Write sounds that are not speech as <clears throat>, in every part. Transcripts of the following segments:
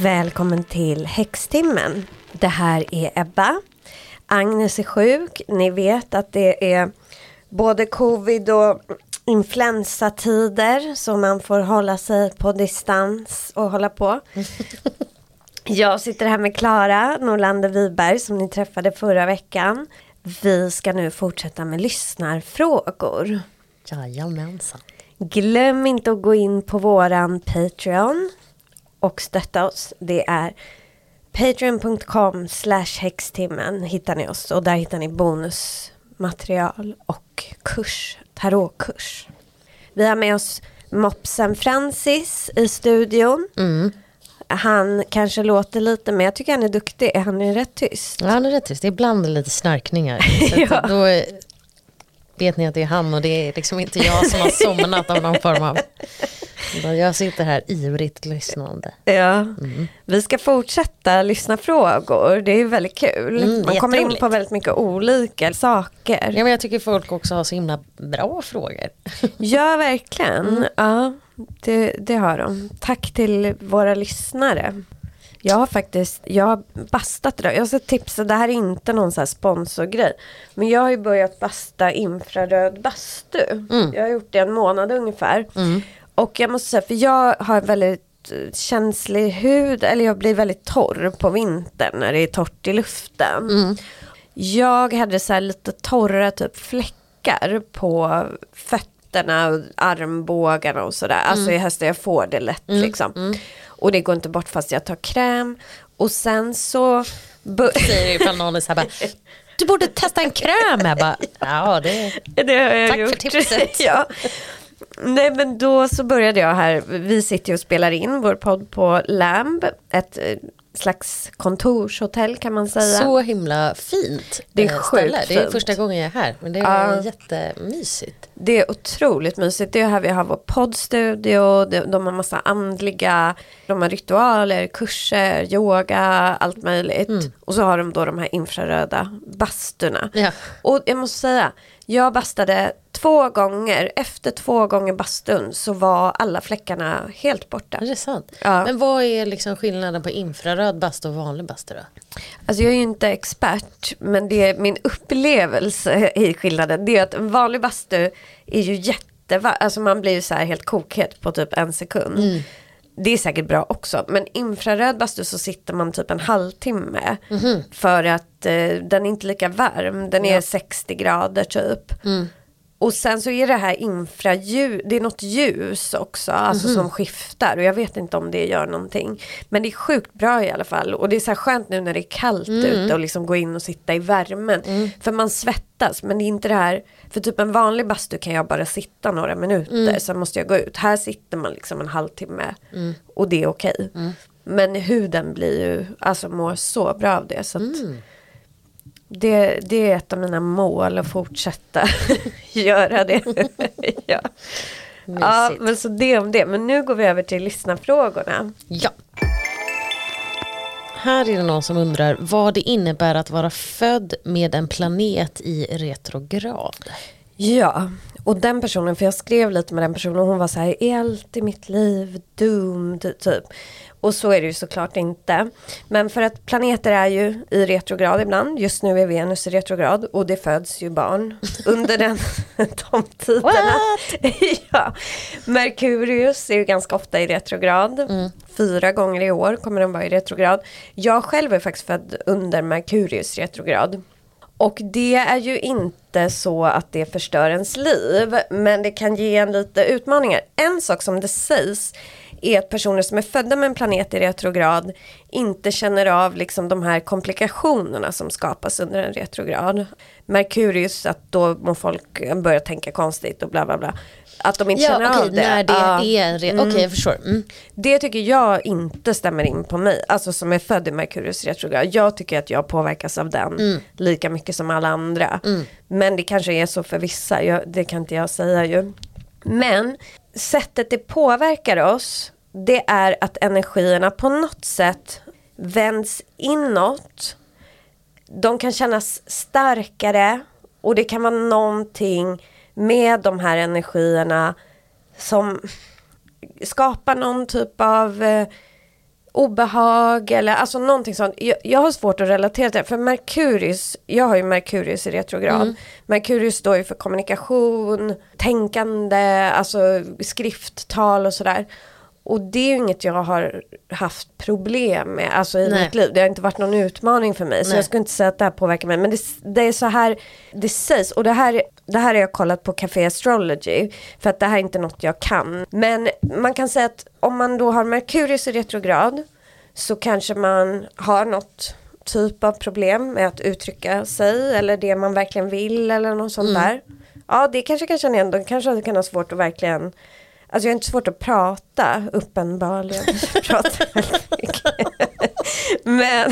Välkommen till Häxtimmen. Det här är Ebba. Agnes är sjuk. Ni vet att det är både covid och influensatider så man får hålla sig på distans och hålla på. <laughs> Jag sitter här med Klara Norlander Wiberg som ni träffade förra veckan. Vi ska nu fortsätta med lyssnarfrågor. Jajamensan. Glöm inte att gå in på våran Patreon och stötta oss. Det är patreon.com slash häxtimmen hittar ni oss och där hittar ni bonusmaterial och kurs, tarotkurs. Vi har med oss mopsen Francis i studion. Mm. Han kanske låter lite men jag tycker han är duktig. Han är rätt tyst. Ja, han är rätt tyst. Ibland lite snarkningar. <laughs> Ja. Då vet ni att det är han och det är liksom inte jag som har somnat av någon form av... Jag sitter här ivrigt lyssnande. Ja. Vi ska fortsätta lyssna frågor. Det är väldigt kul. Mm, Man kommer in på väldigt mycket olika saker. Ja, men jag tycker folk också har så himla bra frågor. <laughs> Ja, verkligen. Mm. Ja, det, det har de. Tack till våra lyssnare. Jag har faktiskt, jag har bastat idag. Jag ska tipsa, det här är inte någon så här sponsorgrej. Men jag har ju börjat basta infraröd bastu. Mm. Jag har gjort det en månad ungefär. Och jag måste säga, för jag har väldigt eh, känslig hud, eller jag blir väldigt torr på vintern när det är torrt i luften. Mm. Jag hade så här lite torra typ fläckar på fötterna och armbågarna och sådär. Alltså i höst jag får det lätt liksom. Och det går inte bort fast jag tar kräm. Och sen så... <laughs> Säger ifall någon är så här bara, du borde testa en kräm. Jag bara, ja det <laughs> det har jag Tack för gjort. tipset. <laughs> ja. Nej men då så började jag här, vi sitter ju och spelar in vår podd på Lamb, ett slags kontorshotell kan man säga. Så himla fint Det är eh, sjukt. Det är första gången jag är här. Men det är Ja. jättemysigt. Det är otroligt mysigt. Det är här vi har vår poddstudio, de, har massa andliga, de har ritualer, kurser, yoga, allt möjligt. Och så har de då de här infraröda basturna. Ja. Och jag måste säga, jag bastade två gånger, efter två gånger bastun så var alla fläckarna helt borta. Är det sant? Ja. Men vad är liksom skillnaden på infraröd bastu och vanlig bastu då? Alltså jag är ju inte expert men det är min upplevelse i skillnaden. Det är att en vanlig bastu är ju jättevarm. Alltså man blir ju så här helt kokhet på typ en sekund. Det är säkert bra också. Men infraröd bastu så sitter man typ en halvtimme. För att eh, den är inte lika varm. Den är 60 grader typ. Och sen så är det här infraljus, det är något ljus också, alltså som skiftar och jag vet inte om det gör någonting. Men det är sjukt bra i alla fall och det är så här skönt nu när det är kallt ute och liksom gå in och sitta i värmen. För man svettas men det är inte det här, för typ en vanlig bastu kan jag bara sitta några minuter sen måste jag gå ut. Här sitter man liksom en halvtimme och det är okej. Men huden blir ju, alltså mår så bra av det. Så att, det, det är ett av mina mål att fortsätta <laughs> göra det. <laughs> ja. ja, men så det om det. Men nu går vi över till lyssnarfrågorna. Ja. Här är det någon som undrar vad det innebär att vara född med en planet i retrograd. Ja, och den personen, för jag skrev lite med den personen och hon var så här, är allt i mitt liv doomed typ? Och så är det ju såklart inte. Men för att planeter är ju i retrograd ibland, just nu är Venus i retrograd och det föds ju barn <laughs> under den, <laughs> de tiderna. <laughs> ja. Merkurius är ju ganska ofta i retrograd. Fyra gånger i år kommer den vara i retrograd. Jag själv är faktiskt född under Merkurius retrograd. Och det är ju inte så att det förstör ens liv, men det kan ge en lite utmaningar. En sak som det sägs är att personer som är födda med en planet i retrograd inte känner av liksom de här komplikationerna som skapas under en retrograd. Merkurius, att då må folk börja tänka konstigt och bla bla bla. Att de inte Ja, känner okej, av det. när det Ja. är en re- Okej, jag förstår. Mm. Det tycker jag inte stämmer in på mig, alltså som är född i Merkurius retrograd. Jag tycker att jag påverkas av den lika mycket som alla andra. Men det kanske är så för vissa, jag, det kan inte jag säga ju. Men sättet det påverkar oss, det är att energierna på något sätt vänds inåt. De kan kännas starkare och det kan vara någonting med de här energierna som skapar någon typ av eh, obehag eller alltså någonting sånt. Jag, jag har svårt att relatera till det. För Merkurius, jag har ju Merkurius i retrograd. Mm. Merkurius står ju för kommunikation, tänkande, alltså skrifttal och sådär. Och det är ju inget jag har haft problem med alltså i Nej. mitt liv. Det har inte varit någon utmaning för mig. Så Nej. jag skulle inte säga att det här påverkar mig. Men det, det är så här det sägs. Och det här, det här har jag kollat på Café Astrology. För att det här är inte något jag kan. Men man kan säga att om man då har Merkurius i retrograd. Så kanske man har något typ av problem med att uttrycka sig. Eller det man verkligen vill eller något sånt där. Ja det kanske kan känna igen. De kanske kan ha svårt att verkligen Alltså jag har inte svårt att prata uppenbarligen. <laughs> Jag pratar men,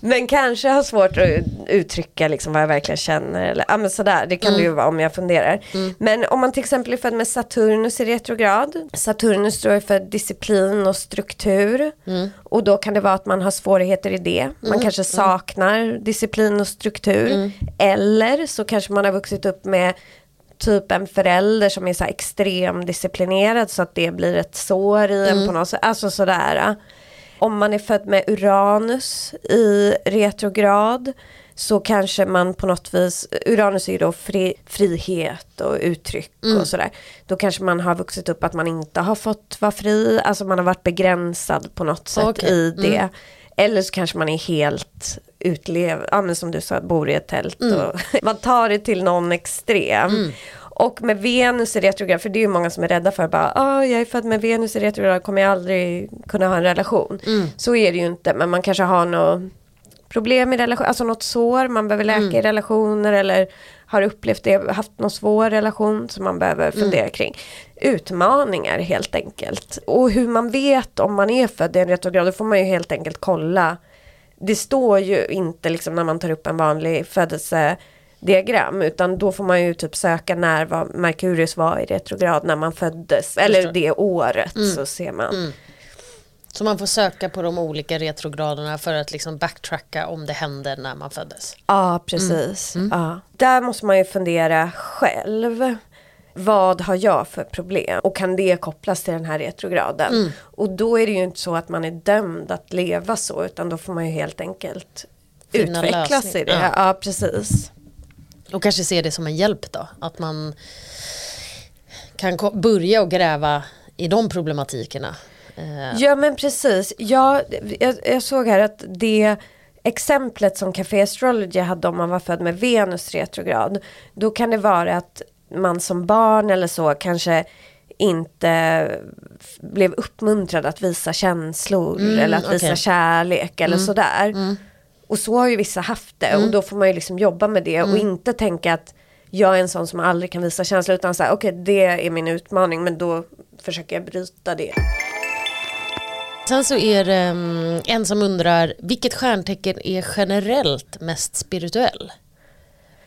men kanske har svårt att uttrycka liksom vad jag verkligen känner. Eller, ja, men sådär, det kan det ju vara om jag funderar. Men om man till exempel är född med Saturnus i retrograd. Saturnus står för disciplin och struktur. Och då kan det vara att man har svårigheter i det. Man kanske saknar disciplin och struktur. Eller så kanske man har vuxit upp med typ en förälder som är så här extrem disciplinerad så att det blir ett sår i en på något sätt. Alltså sådär. Om man är född med Uranus i retrograd så kanske man på något vis, Uranus är ju då fri, frihet och uttryck och sådär. Då kanske man har vuxit upp att man inte har fått vara fri, alltså man har varit begränsad på något sätt Okej. i det. Eller så kanske man är helt utlev, ja men som du sa, bor i ett tält och <laughs> man tar det till någon extrem. Och med Venus i retrograd, för det är ju många som är rädda för bara, ah, jag är född med Venus i retrograd, kommer jag aldrig kunna ha en relation. Så är det ju inte, men man kanske har något problem i relation, alltså något sår man behöver läka i relationer eller har upplevt det, haft någon svår relation som man behöver fundera kring. Utmaningar helt enkelt. Och hur man vet om man är född i en retrograd, då får man ju helt enkelt kolla. Det står ju inte liksom när man tar upp en vanlig födelsediagram utan då får man ju typ söka när var Merkurius var i retrograd när man föddes eller det året så ser man. Så man får söka på de olika retrograderna för att liksom backtracka om det hände när man föddes. Ja, precis. Ja. Där måste man ju fundera själv. Vad har jag för problem? Och kan det kopplas till den här retrograden? Och då är det ju inte så att man är dömd att leva så, utan då får man ju helt enkelt Finna utvecklas lösning. i det. Ja. Ja. precis. Och kanske se det som en hjälp då. Att man kan börja och gräva i de problematikerna. Eh, Ja men precis. Ja, jag, jag såg här att det exemplet som Café Astrology hade om man var född med Venus retrograd. Då kan det vara att man som barn eller så kanske inte blev uppmuntrad att visa känslor eller att visa okej. kärlek eller sådär. Och så har ju vissa haft det och då får man ju liksom jobba med det och inte tänka att jag är en sån som aldrig kan visa känslor utan så här, okej det är min utmaning men då försöker jag bryta det. Sen så är det mm, en som undrar vilket stjärntecken är generellt mest spirituell?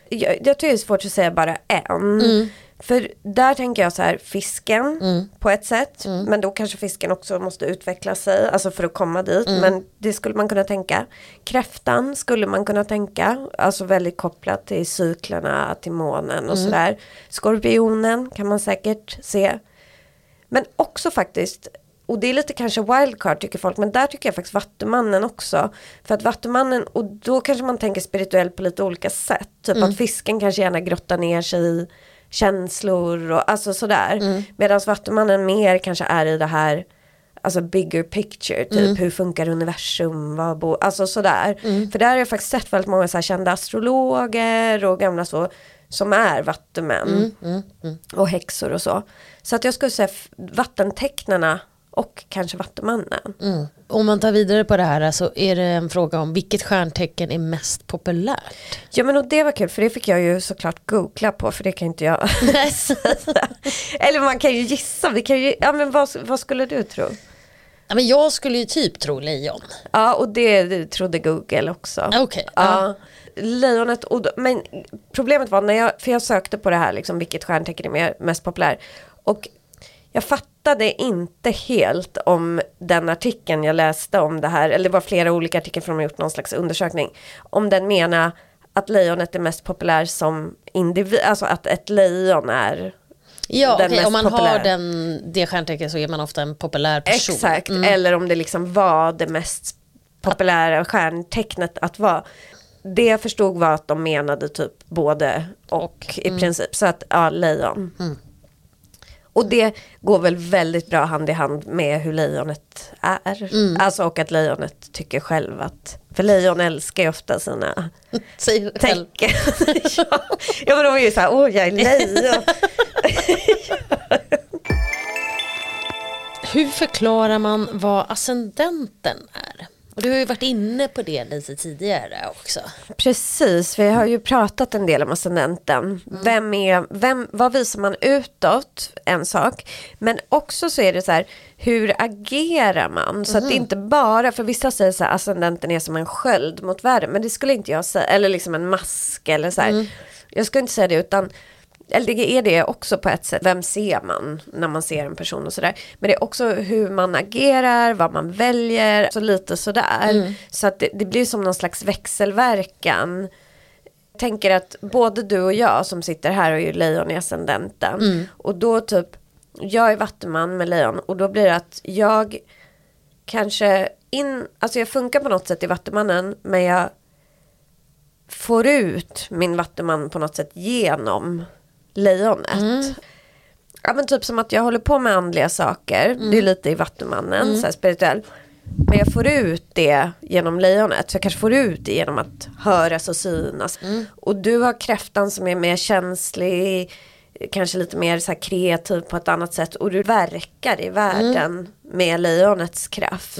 jag, jag tycker det är svårt att säga bara en. För där tänker jag så här, fisken på ett sätt. Men då kanske fisken också måste utveckla sig, alltså för att komma dit. Men det skulle man kunna tänka. Kräftan skulle man kunna tänka, alltså väldigt kopplat till cyklerna, till månen och sådär. Skorpionen kan man säkert se. Men också faktiskt, och det är lite kanske wildcard tycker folk, men där tycker jag faktiskt Vattumannen också. För att Vattumannen, och då kanske man tänker spirituellt på lite olika sätt. Typ att fisken kanske gärna grottar ner sig i känslor och alltså sådär. Medan Vattumannen mer kanske är i det här, alltså bigger picture, typ hur funkar universum, vad bo, alltså sådär. För där har jag faktiskt sett väldigt många så kända astrologer och gamla så, som är vattumän och häxor och så. Så att jag skulle säga vattentecknarna och kanske vattumannen. Mm. Om man tar vidare på det här så är det en fråga om vilket stjärntecken är mest populärt? Ja men och det var kul för det fick jag ju såklart googla på för det kan inte jag. <laughs> Eller man kan ju gissa, vi kan ju, ja men vad, vad skulle du tro? Ja, men jag skulle ju typ tro lejon. Ja och det trodde Google också. Okej. Ja. Lejonet, och, men problemet var när jag, för jag sökte på det här liksom vilket stjärntecken är mest populär. Och jag fattade inte helt om den artikeln jag läste om det här, eller det var flera olika artiklar för de har gjort någon slags undersökning. Om den menar att lejonet är mest populär som individ, alltså att ett lejon är Ja, den mest om man populära. har den, det stjärntecknet så är man ofta en populär person. Exakt, Mm. eller om det liksom var det mest populära stjärntecknet att vara. Det jag förstod var att de menade typ både och, i princip. Så att ja, lejon. Och det går väl väldigt bra hand i hand med hur lejonet är. Alltså och att lejonet tycker själv att, för lejon älskar ju ofta sina <laughs> tecken. ja. <laughs> ja men de är ju såhär, åh jag är lejon. <laughs> Hur förklarar man vad ascendenten är? Och du har ju varit inne på det lite tidigare också. Precis, vi har ju pratat en del om ascendenten. Vem är, vem, vad visar man utåt? En sak. Men också så är det så här, hur agerar man? Så att det är inte bara, för vissa säger så här, ascendenten är som en sköld mot världen. Men det skulle inte jag säga, eller liksom en mask eller så här. Jag skulle inte säga det utan eller det är det också på ett sätt. Vem ser man när man ser en person och sådär. Men det är också hur man agerar, vad man väljer, så lite sådär. Så att det, det blir som någon slags växelverkan. Jag tänker att både du och jag som sitter här har ju lejon i ascendenten. Och då typ, jag är vattuman med lejon och då blir det att jag kanske in, alltså jag funkar på något sätt i vattumannen men jag får ut min vattuman på något sätt genom lejonet. Ja men typ som att jag håller på med andliga saker, det är lite i vattumannen, så här spirituell. Men jag får ut det genom lejonet, så jag kanske får ut det genom att höras och synas. Och du har kräftan som är mer känslig, kanske lite mer så kreativ på ett annat sätt. Och du verkar i världen med lejonets kraft.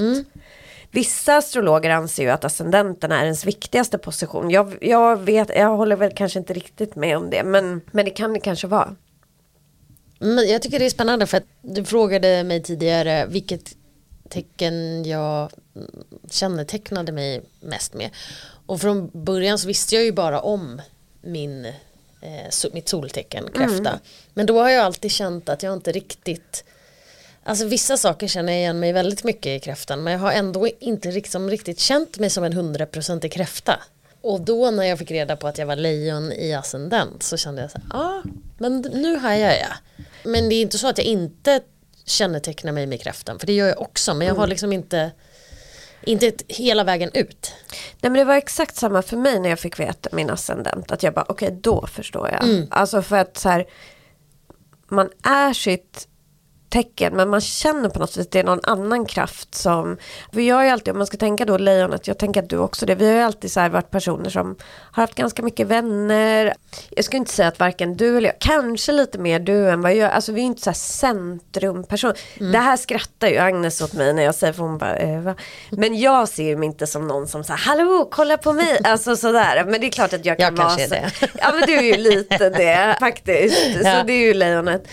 Vissa astrologer anser ju att ascendenten är ens viktigaste position. Jag, jag vet, jag håller väl kanske inte riktigt med om det, men, men det kan det kanske vara. Men jag tycker det är spännande för att du frågade mig tidigare vilket tecken jag mm, kännetecknade mig mest med. Och från början så visste jag ju bara om min, eh, mitt soltecken, kräfta. Men då har jag alltid känt att jag inte riktigt Alltså vissa saker känner jag igen mig väldigt mycket i kräftan men jag har ändå inte liksom riktigt känt mig som en hundraprocentig kräfta. Och då när jag fick reda på att jag var lejon i ascendent så kände jag så här, ja ah, men nu hajar jag. Men det är inte så att jag inte kännetecknar mig med kräftan för det gör jag också men jag har liksom inte, inte hela vägen ut. Nej men det var exakt samma för mig när jag fick veta min ascendent. Att jag bara, okej då förstår jag. Alltså för att så här, man är sitt tecken men man känner på något sätt att det är någon annan kraft som, jag har ju alltid, om man ska tänka då lejonet, jag tänker att du också det, vi har ju alltid så varit personer som har haft ganska mycket vänner. Jag skulle inte säga att varken du eller jag, kanske lite mer du än vad jag, alltså vi är inte så här centrumperson. Det här skrattar ju Agnes åt mig när jag säger, för hon bara, eh, va? Men jag ser ju mig inte som någon som säger hallå kolla på mig, alltså sådär. Men det är klart att jag kan Jag vara kanske är så. det. Ja men du är ju lite det faktiskt. Ja. Så det är ju lejonet.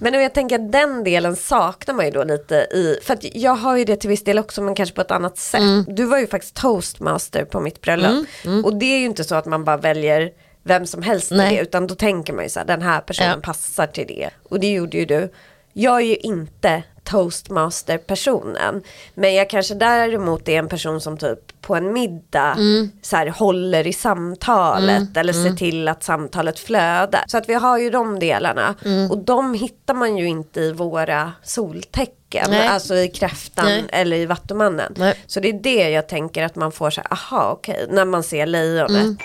Men jag tänker att den delen saknar man ju då lite i, för att jag har ju det till viss del också men kanske på ett annat sätt. Mm. Du var ju faktiskt toastmaster på mitt bröllop. Och det är ju inte så att man bara väljer vem som helst till det utan då tänker man ju så här, den här personen Ja. passar till det. Och det gjorde ju du. Jag är ju inte toastmaster-personen. Men jag kanske däremot är en person som typ på en middag så här, håller i samtalet eller ser till att samtalet flödar. Så att vi har ju de delarna. Och de hittar man ju inte i våra soltecken. Nej. Alltså i kräftan Nej. eller i vattumannen. Nej. Så det är det jag tänker att man får så här, aha okej, när man ser lejonet.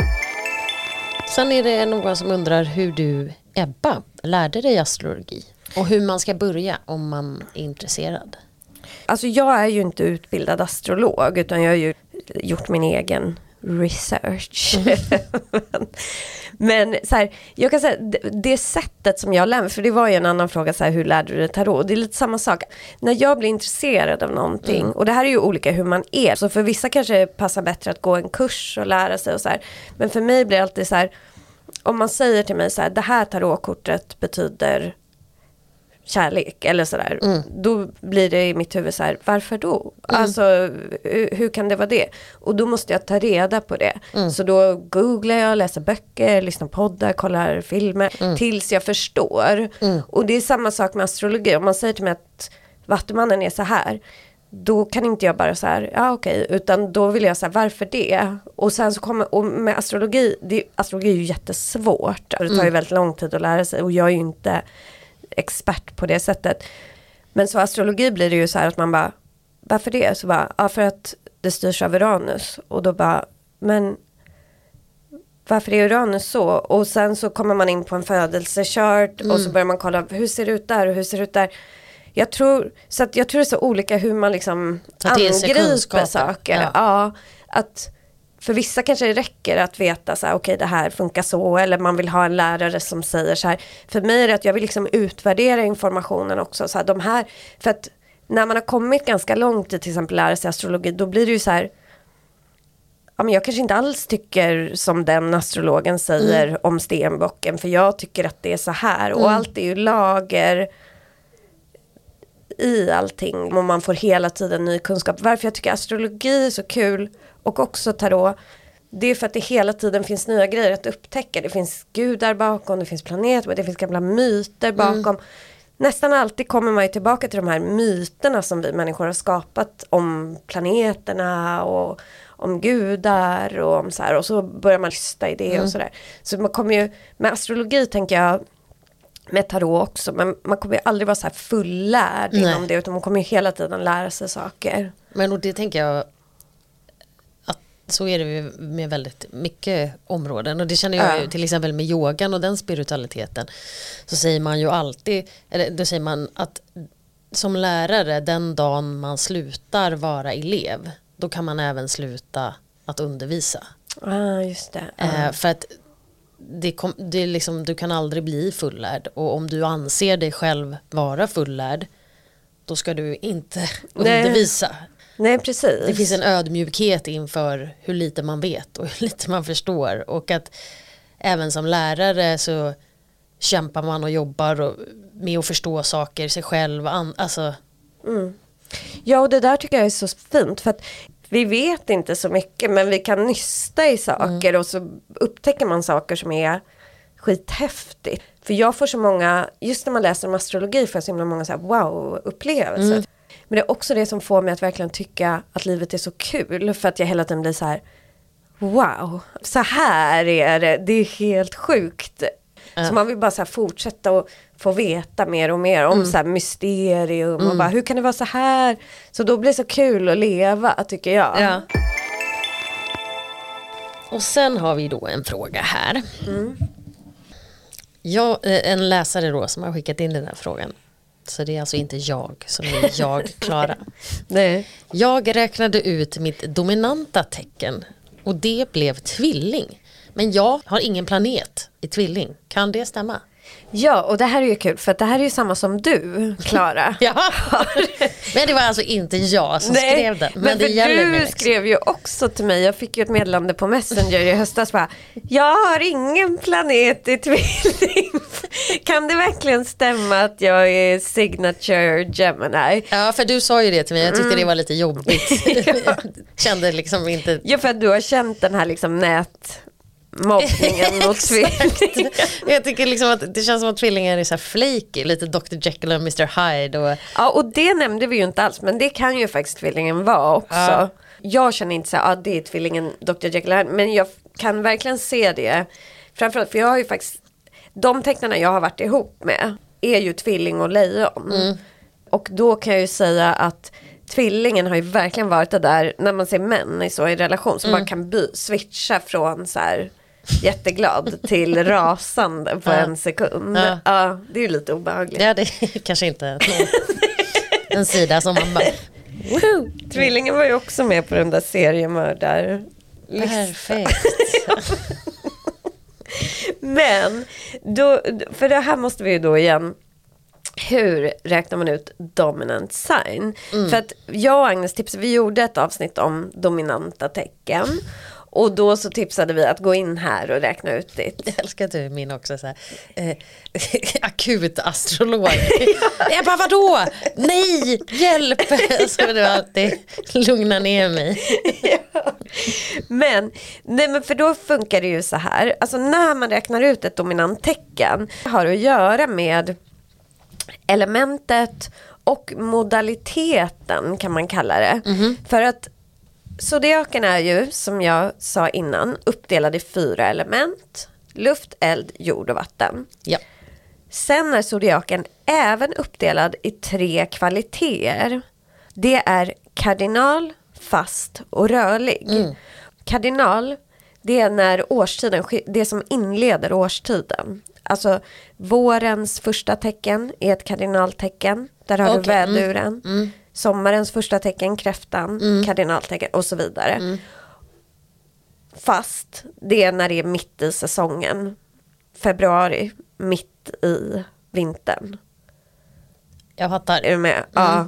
Sen är det någon som undrar hur du, Ebba, lärde dig astrologi. Och hur man ska börja om man är intresserad. Alltså jag är ju inte utbildad astrolog utan jag har ju gjort min egen research. men <laughs> men så här, jag kan säga det, det sättet som jag lär mig, för det var ju en annan fråga, så här, hur lärde du dig tarot? Det är lite samma sak. När jag blir intresserad av någonting, och det här är ju olika hur man är, så för vissa kanske det passar bättre att gå en kurs och lära sig och så här. Men för mig blir det alltid så här, om man säger till mig så här, det här tarotkortet betyder kärlek eller sådär. Då blir det i mitt huvud så här, varför då? Alltså hur, hur kan det vara det? Och då måste jag ta reda på det. Så då googlar jag, läser böcker, lyssnar på poddar, kollar filmer. Tills jag förstår. Och det är samma sak med astrologi. Om man säger till mig att Vattumannen är så här. Då kan inte jag bara så här, ja okej, utan då vill jag så här, varför det? Och sen så kommer, och med astrologi, det, astrologi är ju jättesvårt. Och det tar ju väldigt lång tid att lära sig och jag är ju inte expert på det sättet. Men så astrologi blir det ju så här att man bara, varför det? Så bara, ja för att det styrs av Uranus. Och då bara, men varför är Uranus så? Och sen så kommer man in på en födelsechart mm. och så börjar man kolla hur ser det ut där och hur ser det ut där. Jag tror, så att jag tror det är så olika hur man liksom angriper saker. Ja. ja. att för vissa kanske det räcker att veta så här, okej okay, det här funkar så eller man vill ha en lärare som säger så här. För mig är det att jag vill liksom utvärdera informationen också. Så här, de här, för att när man har kommit ganska långt i till exempel lära sig astrologi då blir det ju så här ja, men jag kanske inte alls tycker som den astrologen säger mm. om stenbocken för jag tycker att det är så här mm. och allt är ju lager i allting och man får hela tiden ny kunskap. Varför jag tycker astrologi är så kul och också tarot det är för att det hela tiden finns nya grejer att upptäcka. Det finns gudar bakom, det finns planeter, det finns gamla myter mm. bakom. Mm. Nästan alltid kommer man ju tillbaka till de här myterna som vi människor har skapat om planeterna och om gudar och om så här och så börjar man lyssna i det mm. och sådär. Så man kommer ju, med astrologi tänker jag, med tarot också, men man kommer ju aldrig vara så här fullärd Nej. inom det utan man kommer ju hela tiden lära sig saker. Men och det tänker jag så är det med väldigt mycket områden och det känner jag ja. ju till exempel med yogan och den spiritualiteten så säger man ju alltid, eller då säger man att som lärare den dagen man slutar vara elev då kan man även sluta att undervisa. Ah, just det. Ah. för att det kom, det liksom, du kan aldrig bli fullärd och om du anser dig själv vara fullärd då ska du inte Nej. undervisa. Nej, precis. Det finns en ödmjukhet inför hur lite man vet och hur lite man förstår och att även som lärare så kämpar man och jobbar och, med att förstå saker, sig själv, alltså. Mm. Ja, och det där tycker jag är så fint för att vi vet inte så mycket men vi kan nysta i saker mm. och så upptäcker man saker som är skithäftigt. För jag får så många, just när man läser om astrologi får jag så himla många så wow-upplevelser. Mm. Men det är också det som får mig att verkligen tycka att livet är så kul för att jag hela tiden blir så här wow, så här är det, det är helt sjukt. Mm. Så man vill bara så fortsätta och få veta mer och mer om mm. så här mysterium mm. och bara hur kan det vara så här? Så då blir det så kul att leva tycker jag. Ja. Och sen har vi då en fråga här. Mm. Jag, eh, en läsare då som har skickat in den här frågan. Så det är alltså inte jag som är jag, <laughs> Klara. Nej. Jag räknade ut mitt dominanta tecken och det blev tvilling. Men jag har ingen planet i tvilling. Kan det stämma? Ja, och det här är ju kul för det här är ju samma som du, Klara. <laughs> ja, men det var alltså inte jag som Nej, skrev den. Men, men det du mig liksom. skrev ju också till mig, jag fick ju ett meddelande på Messenger i höstas bara, jag har ingen planet i tvilling. Kan det verkligen stämma att jag är signature Gemini? Ja, för du sa ju det till mig, jag tyckte mm. det var lite jobbigt. <laughs> ja. <laughs> Kände liksom inte... Ja, för att du har känt den här liksom nät mobbningen mot <laughs> tvillingar. Jag tycker liksom att det känns som att tvillingar är så här flaky, lite Dr Jekyll och Mr Hyde. Och... Ja och det nämnde vi ju inte alls men det kan ju faktiskt tvillingen vara också. Ja. Jag känner inte så här, ja det är tvillingen Dr Jekyll och men jag kan verkligen se det. Framförallt för jag har ju faktiskt, de tecknarna jag har varit ihop med är ju tvilling och lejon. Mm. Och då kan jag ju säga att tvillingen har ju verkligen varit det där när man ser män i så i relation som mm. bara kan by, switcha från så här jätteglad <laughs> till rasande på ja. en sekund. Ja. ja. det är ju lite obehagligt. Ja, det är <laughs> kanske inte <laughs> en sida som man bara... Woohoo! Tvillingen var ju också med på den där seriemördar Perfekt. Men, då, för det här måste vi ju då igen hur räknar man ut dominant sign? Mm. För att jag och Agnes tipsade, vi gjorde ett avsnitt om dominanta tecken. Och då så tipsade vi att gå in här och räkna ut ditt. Jag älskar att du är min också så här, eh, <laughs> akut astrolog. <laughs> jag bara vadå? Nej, hjälp! <laughs> Så du alltid lugna ner mig. ja. men, nej men för då funkar det ju så här, alltså när man räknar ut ett dominant tecken har att göra med elementet och modaliteten kan man kalla det. Mm -hmm. För att Zodiaken är ju, som jag sa innan, uppdelad i fyra element. Luft, eld, jord och vatten. Ja. Sen är zodiaken även uppdelad i tre kvaliteter. Det är kardinal, fast och rörlig. Kardinal, det är när årstiden, det som inleder årstiden. Alltså vårens första tecken är ett kardinaltecken. Där har du Okej, mm. väduren. Sommarens första tecken, kräftan, kardinaltecken och så vidare. Fast, det är när det är mitt i säsongen. Februari, mitt i vintern. Jag fattar. Är du med? Ja.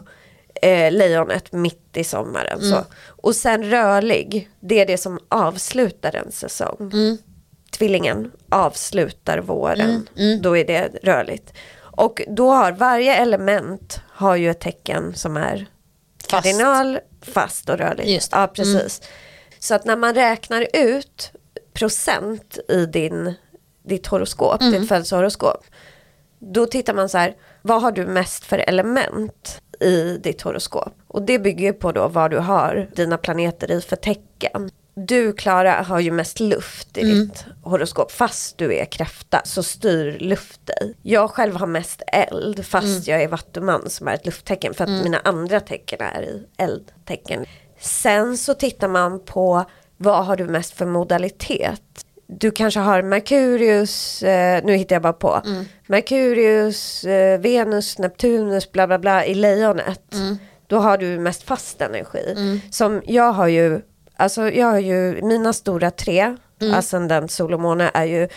Eh, lejonet mitt i sommaren. Så. Och sen rörlig, det är det som avslutar en säsong. Tvillingen avslutar våren, då är det rörligt. Och då har varje element har ju ett tecken som är Fast. kardinal, fast och rörligt. Just det. Ja, precis. Så att när man räknar ut procent i din, ditt horoskop, ditt födelsehoroskop, då tittar man så här, vad har du mest för element i ditt horoskop? Och det bygger på då vad du har dina planeter i för tecken. Du Klara har ju mest luft i ditt horoskop. Fast du är kräfta så styr luft dig. Jag själv har mest eld fast jag är vattuman som är ett lufttecken. För att mina andra tecken är i eldtecken. Sen så tittar man på vad har du mest för modalitet. Du kanske har Merkurius, eh, nu hittar jag bara på. Merkurius, eh, Venus, Neptunus, bla bla bla i lejonet. Då har du mest fast energi. Som jag har ju, alltså jag har ju, mina stora tre, ascendent, sol och måne är ju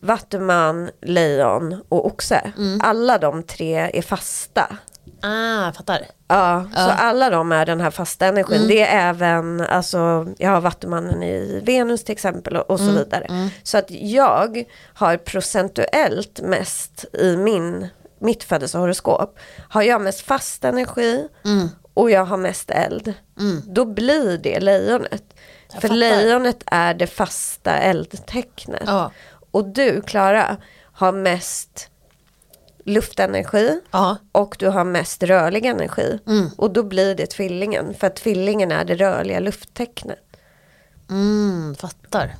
Vattuman, lejon och oxe. Alla de tre är fasta. Ah, fattar. Ja, så alla de är den här fasta energin. Det är även, alltså jag har vattumannen i Venus till exempel och, och så vidare. Så att jag har procentuellt mest i min, mitt födelsehoroskop. Har jag mest fast energi och jag har mest eld. Då blir det lejonet. För fattar. lejonet är det fasta eldtecknet. Ja. Och du Klara har mest luftenergi Ja. och du har mest rörlig energi. Och då blir det tvillingen, för att tvillingen är det rörliga lufttecknet. Mm, fattar.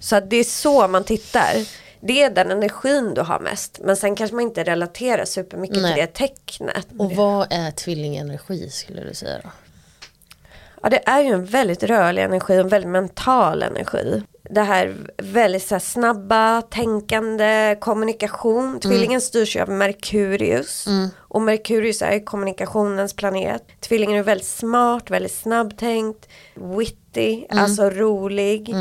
Så det är så man tittar. Det är den energin du har mest. Men sen kanske man inte relaterar supermycket Nej. till det tecknet. Och vad är tvillingenergi skulle du säga då? Ja, det är ju en väldigt rörlig energi och en väldigt mental energi. Det här väldigt så här, snabba, tänkande, kommunikation. Tvillingen styrs ju av Merkurius. Och Merkurius är ju kommunikationens planet. Tvillingen är väldigt smart, väldigt snabbtänkt, witty, alltså rolig.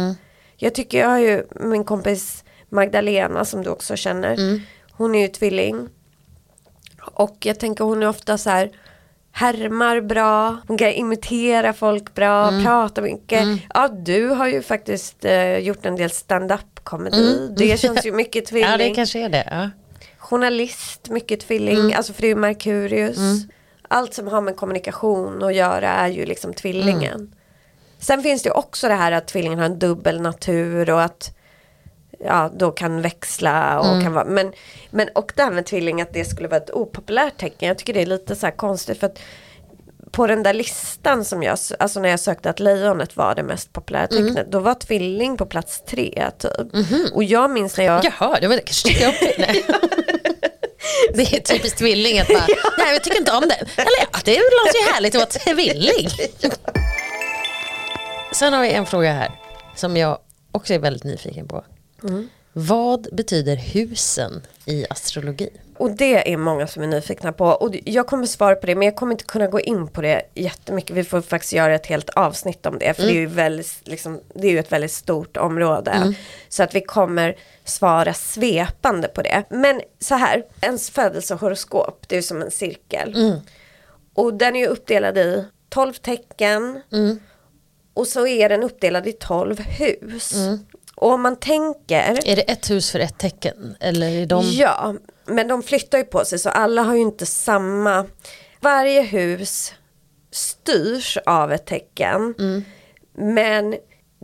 Jag tycker jag har ju min kompis Magdalena som du också känner. Hon är ju tvilling. Och jag tänker hon är ofta så här härmar bra, hon kan imitera folk bra, Mm. prata mycket. Ja, du har ju faktiskt eh, gjort en del stand-up komedi. Det <laughs> känns ju mycket tvilling. Mm. Ja, det kanske är det. Ja. Journalist, mycket tvilling, Mm. alltså ju Merkurius. Allt som har med kommunikation att göra är ju liksom tvillingen. Mm. Sen finns det ju också det här att tvillingen har en dubbel natur och att ja, då kan växla och Mm. kan vara, men, men och det här med tvilling att det skulle vara ett opopulärt tecken, jag tycker det är lite så konstigt för att på den där listan som jag, alltså när jag sökte att lejonet var det mest populära Mm. tecknet, då var tvilling på plats tre typ. Mhm. Och jag minns när jag Jaha, det var det kanske jag. <laughs> Det är typiskt tvilling att bara, nej jag tycker inte om det. Eller ja, det låter ju härligt att vara tvilling. <laughs> Sen har vi en fråga här som jag också är väldigt nyfiken på. Vad betyder husen i astrologi? Och det är många som är nyfikna på. Och jag kommer svara på det men jag kommer inte kunna gå in på det jättemycket. Vi får faktiskt göra ett helt avsnitt om det. För det, är ju väldigt, liksom, det är ju ett väldigt stort område. Så att vi kommer svara svepande på det. Men så här, ens födelsehoroskop det är ju som en cirkel. Och den är ju uppdelad i 12 tecken. Och så är den uppdelad i 12 hus. Och om man tänker Är det ett hus för ett tecken? Eller är de... Ja, men de flyttar ju på sig så alla har ju inte samma. Varje hus styrs av ett tecken. Men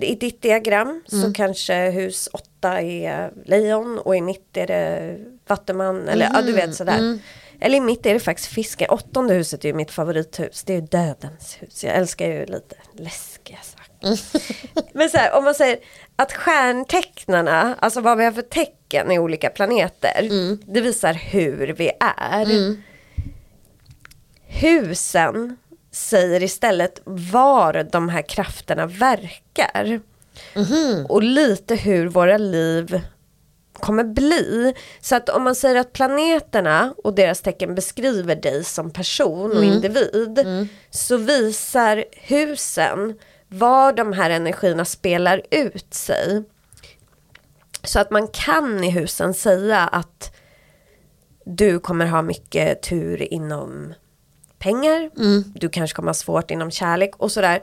i ditt diagram så kanske hus 8 är lejon och i mitt är det vattuman. Eller ja, du vet sådär. Eller i mitt är det faktiskt fisken. Åttonde huset är ju mitt favorithus. Det är ju dödens hus. Jag älskar ju lite läskiga saker. Men så här, om man säger att stjärntecknarna, alltså vad vi har för tecken i olika planeter, det visar hur vi är. Husen säger istället var de här krafterna verkar. Och lite hur våra liv kommer bli. Så att om man säger att planeterna och deras tecken beskriver dig som person och individ. Så visar husen var de här energierna spelar ut sig. Så att man kan i husen säga att du kommer ha mycket tur inom pengar. Du kanske kommer ha svårt inom kärlek och sådär.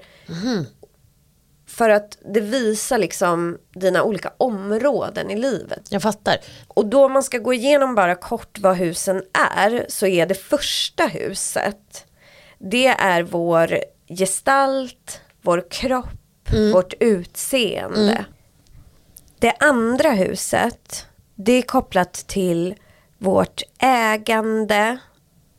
För att det visar liksom dina olika områden i livet. Jag fattar. Och då man ska gå igenom bara kort vad husen är så är det första huset. Det är vår gestalt, vår kropp, vårt utseende. Det andra huset, det är kopplat till vårt ägande,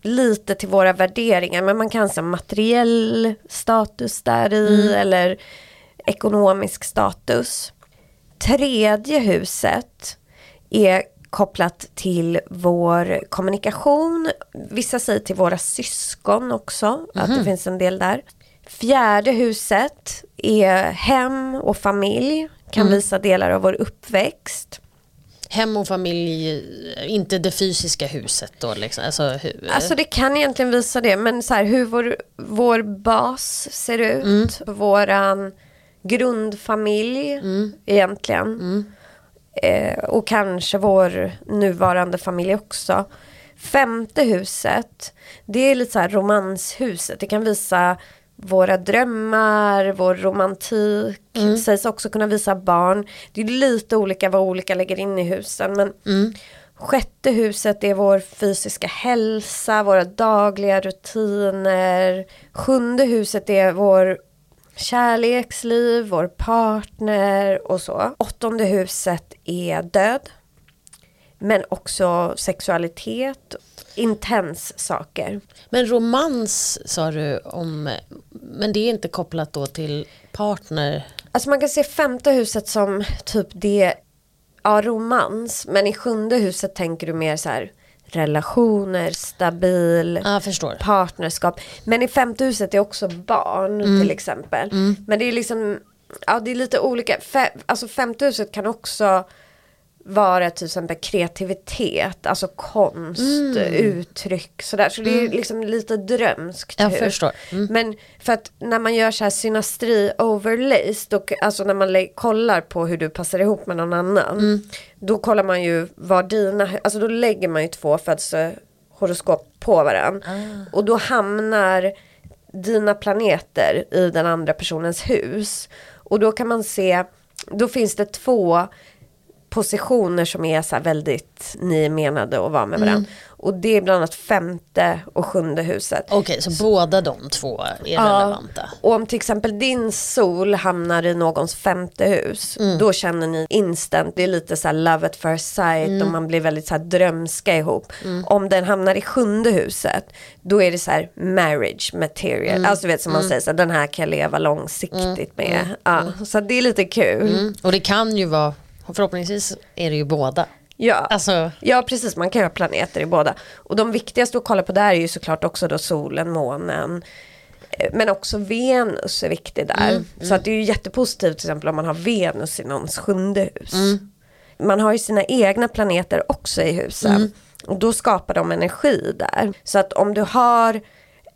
lite till våra värderingar, men man kan säga materiell status där i eller ekonomisk status. Tredje huset är kopplat till vår kommunikation. Vissa säger till våra syskon också, att det finns en del där. Fjärde huset är hem och familj, kan visa delar av vår uppväxt. Hem och familj, inte det fysiska huset då liksom. Alltså, hu- Alltså det kan egentligen visa det, men så här, hur vår, vår bas ser ut, våran grundfamilj egentligen. Eh, och kanske vår nuvarande familj också. Femte huset, det är lite så här romanshuset. Det kan visa våra drömmar, vår romantik. Sägs också kunna visa barn. Det är lite olika vad olika lägger in i husen. Men Sjätte huset är vår fysiska hälsa, våra dagliga rutiner. Sjunde huset är vår kärleksliv, vår partner och så. Åttonde huset är död. Men också sexualitet, intens saker. Men romans sa du om, men det är inte kopplat då till partner? Alltså man kan se femte huset som typ det, ja romans. Men i sjunde huset tänker du mer så här relationer, stabil, förstår. partnerskap. Men i femte huset är också barn till exempel. Men det är liksom, ja det är lite olika. Fe, alltså femte huset kan också vara till exempel kreativitet, alltså konst, uttryck sådär. Så det är liksom lite drömskt. Jag hus. förstår. Men för att när man gör så här synastri overlays, då, alltså när man kollar på hur du passar ihop med någon annan. Då kollar man ju vad dina, alltså då lägger man ju två födelsehoroskop på varandra. Och då hamnar dina planeter i den andra personens hus. Och då kan man se, då finns det två positioner som är så väldigt ni är menade att vara med varandra. Och det är bland annat femte och sjunde huset. Okej, så båda de två är relevanta. Och om till exempel din sol hamnar i någons femte hus, Mm. då känner ni instant, det är lite så här love at first sight Mm. och man blir väldigt så här drömska ihop. Om den hamnar i sjunde huset, då är det så här marriage material, Mm. alltså vet som man säger, så här, den här kan jag leva långsiktigt med. Ja, så det är lite kul. Mm. Och det kan ju vara, förhoppningsvis är det ju båda. Ja. Alltså, Ja precis, man kan ju ha planeter i båda. Och de viktigaste att kolla på där är ju såklart också då solen, månen. Eh, Men också Venus är viktig där. Så att det är ju jättepositivt till exempel om man har Venus i någons sjunde hus. Man har ju sina egna planeter också i husen. Och då skapar de energi där. Så att om du har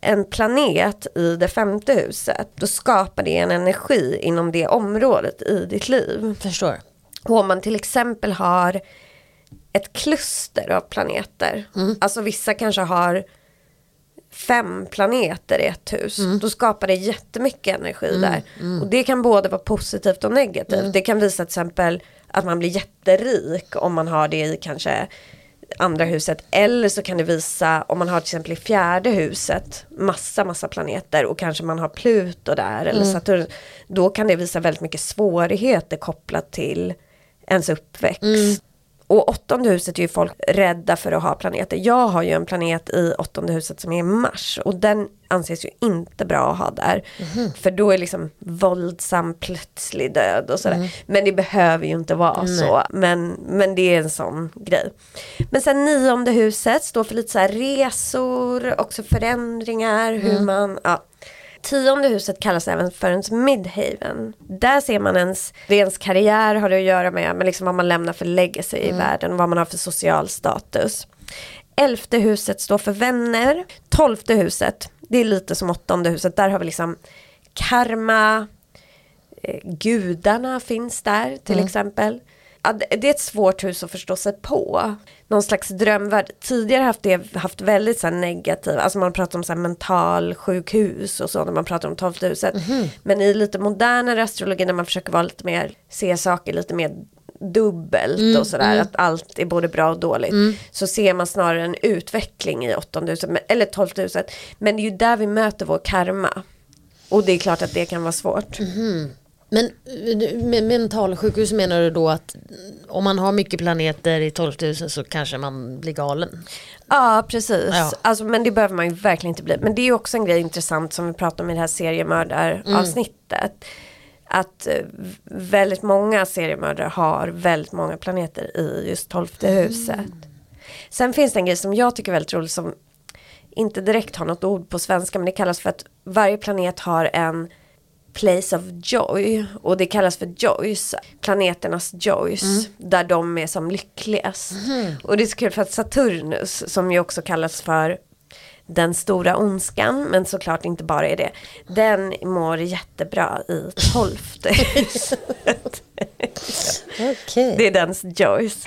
en planet i det femte huset, då skapar det en energi inom det området i ditt liv. förstår. Och om man till exempel har ett kluster av planeter. Alltså vissa kanske har fem planeter i ett hus. Då skapar det jättemycket energi där. Och det kan både vara positivt och negativt. Det kan visa till exempel att man blir jätterik om man har det i kanske andra huset. Eller så kan det visa om man har till exempel i fjärde huset massa massa planeter och kanske man har Pluto där eller Saturn. Då kan det visa väldigt mycket svårigheter kopplat till ens uppväxt. Och åttonde huset är ju folk rädda för att ha planeter. Jag har ju en planet i åttonde huset som är Mars och den anses ju inte bra att ha där. Mhm. För då är liksom våldsam plötslig död och sådär. Men det behöver ju inte vara Mm. Så. Men, men det är en sån grej. Men sen nionde huset står för lite så resor, också förändringar, Mm. hur man, ja. Tionde huset kallas även för ens midhaven. Där ser man ens, det ens karriär har det att göra med, men liksom vad man lämnar för legacy i världen, vad man har för social status. Elfte huset står för vänner. Tolfte huset, det är lite som åttonde huset, där har vi liksom karma, eh, gudarna finns där till exempel. Det är ett svårt hus att förstå sig på. Någon slags drömvärld. Tidigare haft det haft väldigt så här negativa, alltså man pratar om så här mental sjukhus och så när man pratar om tolfte huset. Men i lite modernare astrologi när man försöker vara lite mer, se saker lite mer dubbelt och sådär, att allt är både bra och dåligt. Så ser man snarare en utveckling i åttonde huset, eller tolfte huset. Men det är ju där vi möter vår karma. Och det är klart att det kan vara svårt. Men med mentalsjukhus menar du då att om man har mycket planeter i 12 000 så kanske man blir galen? Ja, precis. Ja. Alltså, men det behöver man ju verkligen inte bli. Men det är ju också en grej intressant som vi pratar om i det här seriemördaravsnittet. Att eh, väldigt många seriemördare har väldigt många planeter i just tolfte huset. Sen finns det en grej som jag tycker är väldigt rolig som inte direkt har något ord på svenska men det kallas för att varje planet har en place of joy och det kallas för joys, planeternas joys, där de är som lyckligast. Och det är så kul för att Saturnus, som ju också kallas för den stora ondskan, men såklart inte bara är det, den mår jättebra i tolfte huset. Okej. Det är dens joys.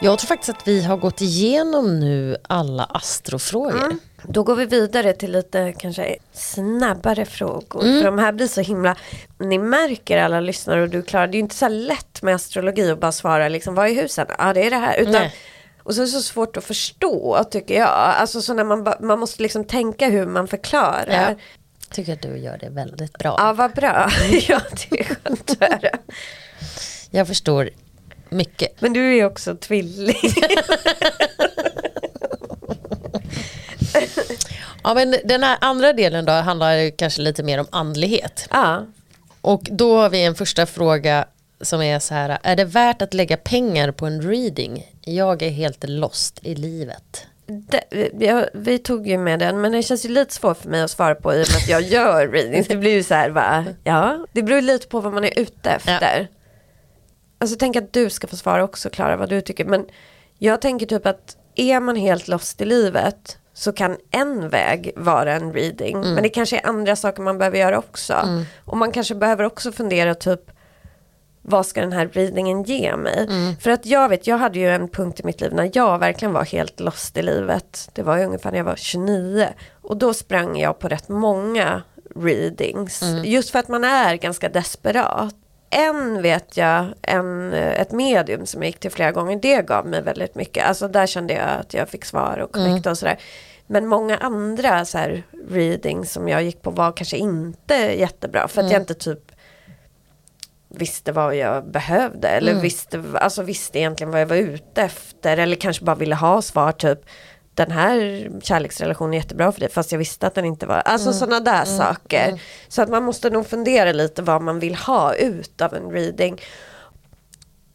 Jag tror faktiskt att vi har gått igenom nu alla astrofrågor. Då går vi vidare till lite kanske snabbare frågor. För de här blir så himla, ni märker alla lyssnare och du Klara, det är ju inte så lätt med astrologi och bara svara liksom, vad är husen? Ja det är det här. Utan, Nej. och så är det så svårt att förstå tycker jag. Alltså så när man, man måste liksom tänka hur man förklarar. Ja. Ja, Tycker att du gör det väldigt bra. vad bra. <laughs> ja det är skönt att höra. Jag förstår mycket. Men du är ju också tvilling. <laughs> Ja, men den här andra delen då handlar kanske lite mer om andlighet. ja. Och då har vi en första fråga som är så här, är det värt att lägga pengar på en reading? Jag är helt lost i livet. Det, jag, vi tog ju med den men det känns ju lite svårt för mig att svara på i och med att jag <laughs> gör readings. Det blir ju så här va, ja. Det beror lite på vad man är ute efter. Alltså tänk att du ska få svara också Klara vad du tycker. Men jag tänker typ att är man helt lost i livet så kan en väg vara en reading. Men det kanske är andra saker man behöver göra också. Och man kanske behöver också fundera typ vad ska den här readingen ge mig? För att jag vet, jag hade ju en punkt i mitt liv när jag verkligen var helt lost i livet. Det var ju ungefär när jag var 29. Och då sprang jag på rätt många readings. Just för att man är ganska desperat. En vet jag, en, ett medium som jag gick till flera gånger, det gav mig väldigt mycket. Alltså där kände jag att jag fick svar och connecta och sådär. Men många andra så här readings som jag gick på var kanske inte jättebra. För att jag inte typ visste vad jag behövde eller visste, alltså visste egentligen vad jag var ute efter eller kanske bara ville ha svar typ den här kärleksrelationen är jättebra för dig fast jag visste att den inte var, alltså sådana där saker. Så att man måste nog fundera lite vad man vill ha ut av en reading.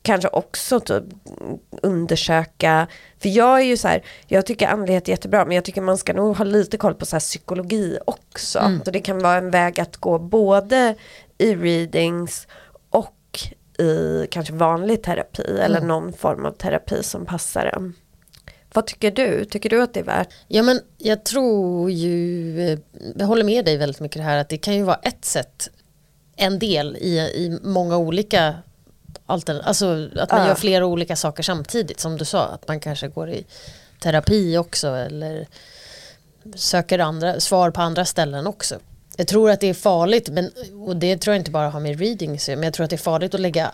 Kanske också typ undersöka, för jag är ju så här, jag tycker andlighet är jättebra men jag tycker man ska nog ha lite koll på så här psykologi också. Så det kan vara en väg att gå både i readings och i kanske vanlig terapi eller någon form av terapi som passar en. Vad tycker du? Tycker du att det är värt? Ja men jag tror ju, jag håller med dig väldigt mycket här att det kan ju vara ett sätt, en del i, i många olika alternativ, alltså att man Ja. gör flera olika saker samtidigt som du sa, att man kanske går i terapi också eller söker andra, svar på andra ställen också. Jag tror att det är farligt, men, och det tror jag inte bara har med göra, men jag tror att det är farligt att lägga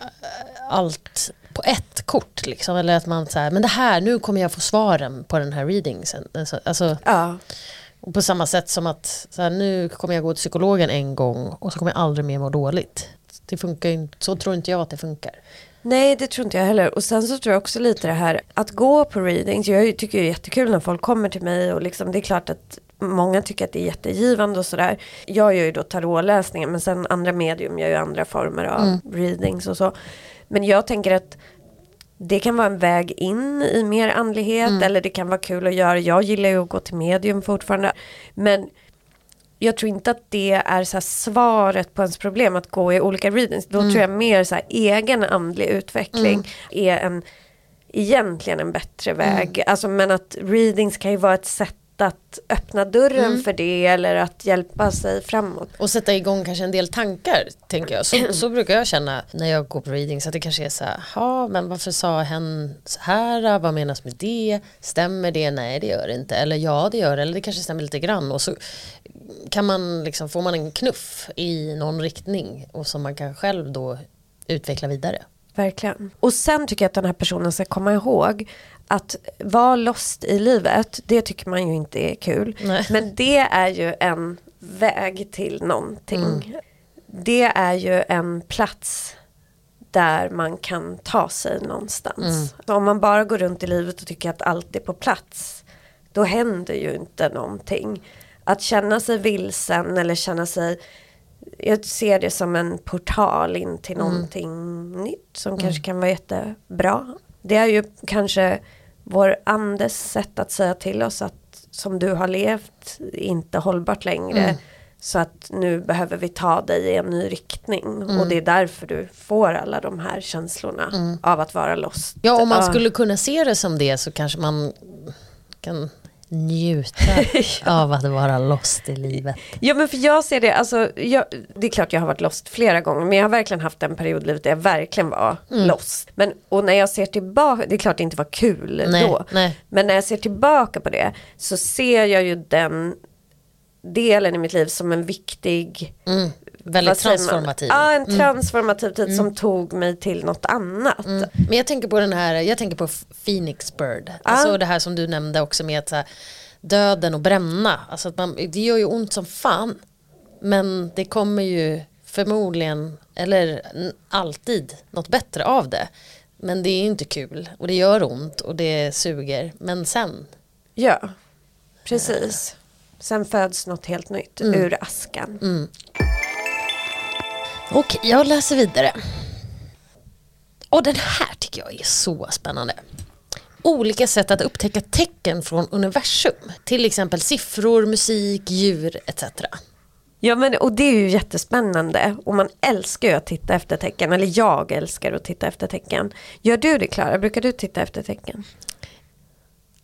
allt på ett kort. Liksom, eller att man säger, men det här, nu kommer jag få svaren på den här readingsen. Alltså, alltså, Ja, och på samma sätt som att så här, nu kommer jag gå till psykologen en gång och så kommer jag aldrig mer må dåligt. Det funkar ju, så tror inte jag att det funkar. Nej det tror inte jag heller. Och sen så tror jag också lite det här att gå på readings. Jag tycker det är jättekul när folk kommer till mig och liksom det är klart att många tycker att det är jättegivande och sådär. Jag gör ju då tarotläsningen men sen andra medium gör ju andra former av mm. readings och så. Men jag tänker att det kan vara en väg in i mer andlighet mm. eller det kan vara kul att göra. Jag gillar ju att gå till medium fortfarande. Men jag tror inte att det är så svaret på ens problem att gå i olika readings. Då mm. tror jag mer så egen andlig utveckling mm. är en egentligen en bättre väg. Mm. Alltså men att readings kan ju vara ett sätt att öppna dörren mm. för det eller att hjälpa sig framåt. Och sätta igång kanske en del tankar tänker jag. Så, så brukar jag känna när jag går på readings att det kanske är så här, ja men varför sa hen så här, vad menas med det, stämmer det, nej det gör det inte, eller ja det gör det, eller det kanske stämmer lite grann och så kan man liksom, får man en knuff i någon riktning och som man kan själv då utveckla vidare. Verkligen. Och sen tycker jag att den här personen ska komma ihåg att vara lost i livet, det tycker man ju inte är kul. Nej. Men det är ju en väg till någonting. Mm. Det är ju en plats där man kan ta sig någonstans. Mm. om man bara går runt i livet och tycker att allt är på plats, då händer ju inte någonting. Att känna sig vilsen eller känna sig jag ser det som en portal in till mm. någonting mm. nytt som mm. kanske kan vara jättebra. Det är ju kanske vår andes sätt att säga till oss att som du har levt inte hållbart längre. Mm. Så att nu behöver vi ta dig i en ny riktning. Mm. Och det är därför du får alla de här känslorna mm. av att vara lost. Ja, om man skulle kunna se det som det så kanske man kan njuta <laughs> av att vara lost i livet. Ja men för jag ser det, alltså, jag, det är klart jag har varit lost flera gånger men jag har verkligen haft en period i livet där jag verkligen var mm. lost. Men, och när jag ser tillbaka, det är klart det inte var kul nej, då, nej. men när jag ser tillbaka på det så ser jag ju den delen i mitt liv som en viktig mm. Väldigt transformativ. Ja, en mm. transformativ tid mm. som tog mig till något annat. Mm. Men jag tänker på den här, jag tänker på Phoenix Bird. Ah. Alltså det här som du nämnde också med att, här, döden och bränna. Alltså att man, det gör ju ont som fan. Men det kommer ju förmodligen, eller alltid, något bättre av det. Men det är inte kul och det gör ont och det suger. Men sen. Ja, precis. Sen föds något helt nytt mm. ur askan. Mm. Och jag läser vidare. Och den här tycker jag är så spännande. Olika sätt att upptäcka tecken från universum. Till exempel siffror, musik, djur etc. Ja men och det är ju jättespännande och man älskar ju att titta efter tecken. Eller jag älskar att titta efter tecken. Gör du det Klara? Brukar du titta efter tecken?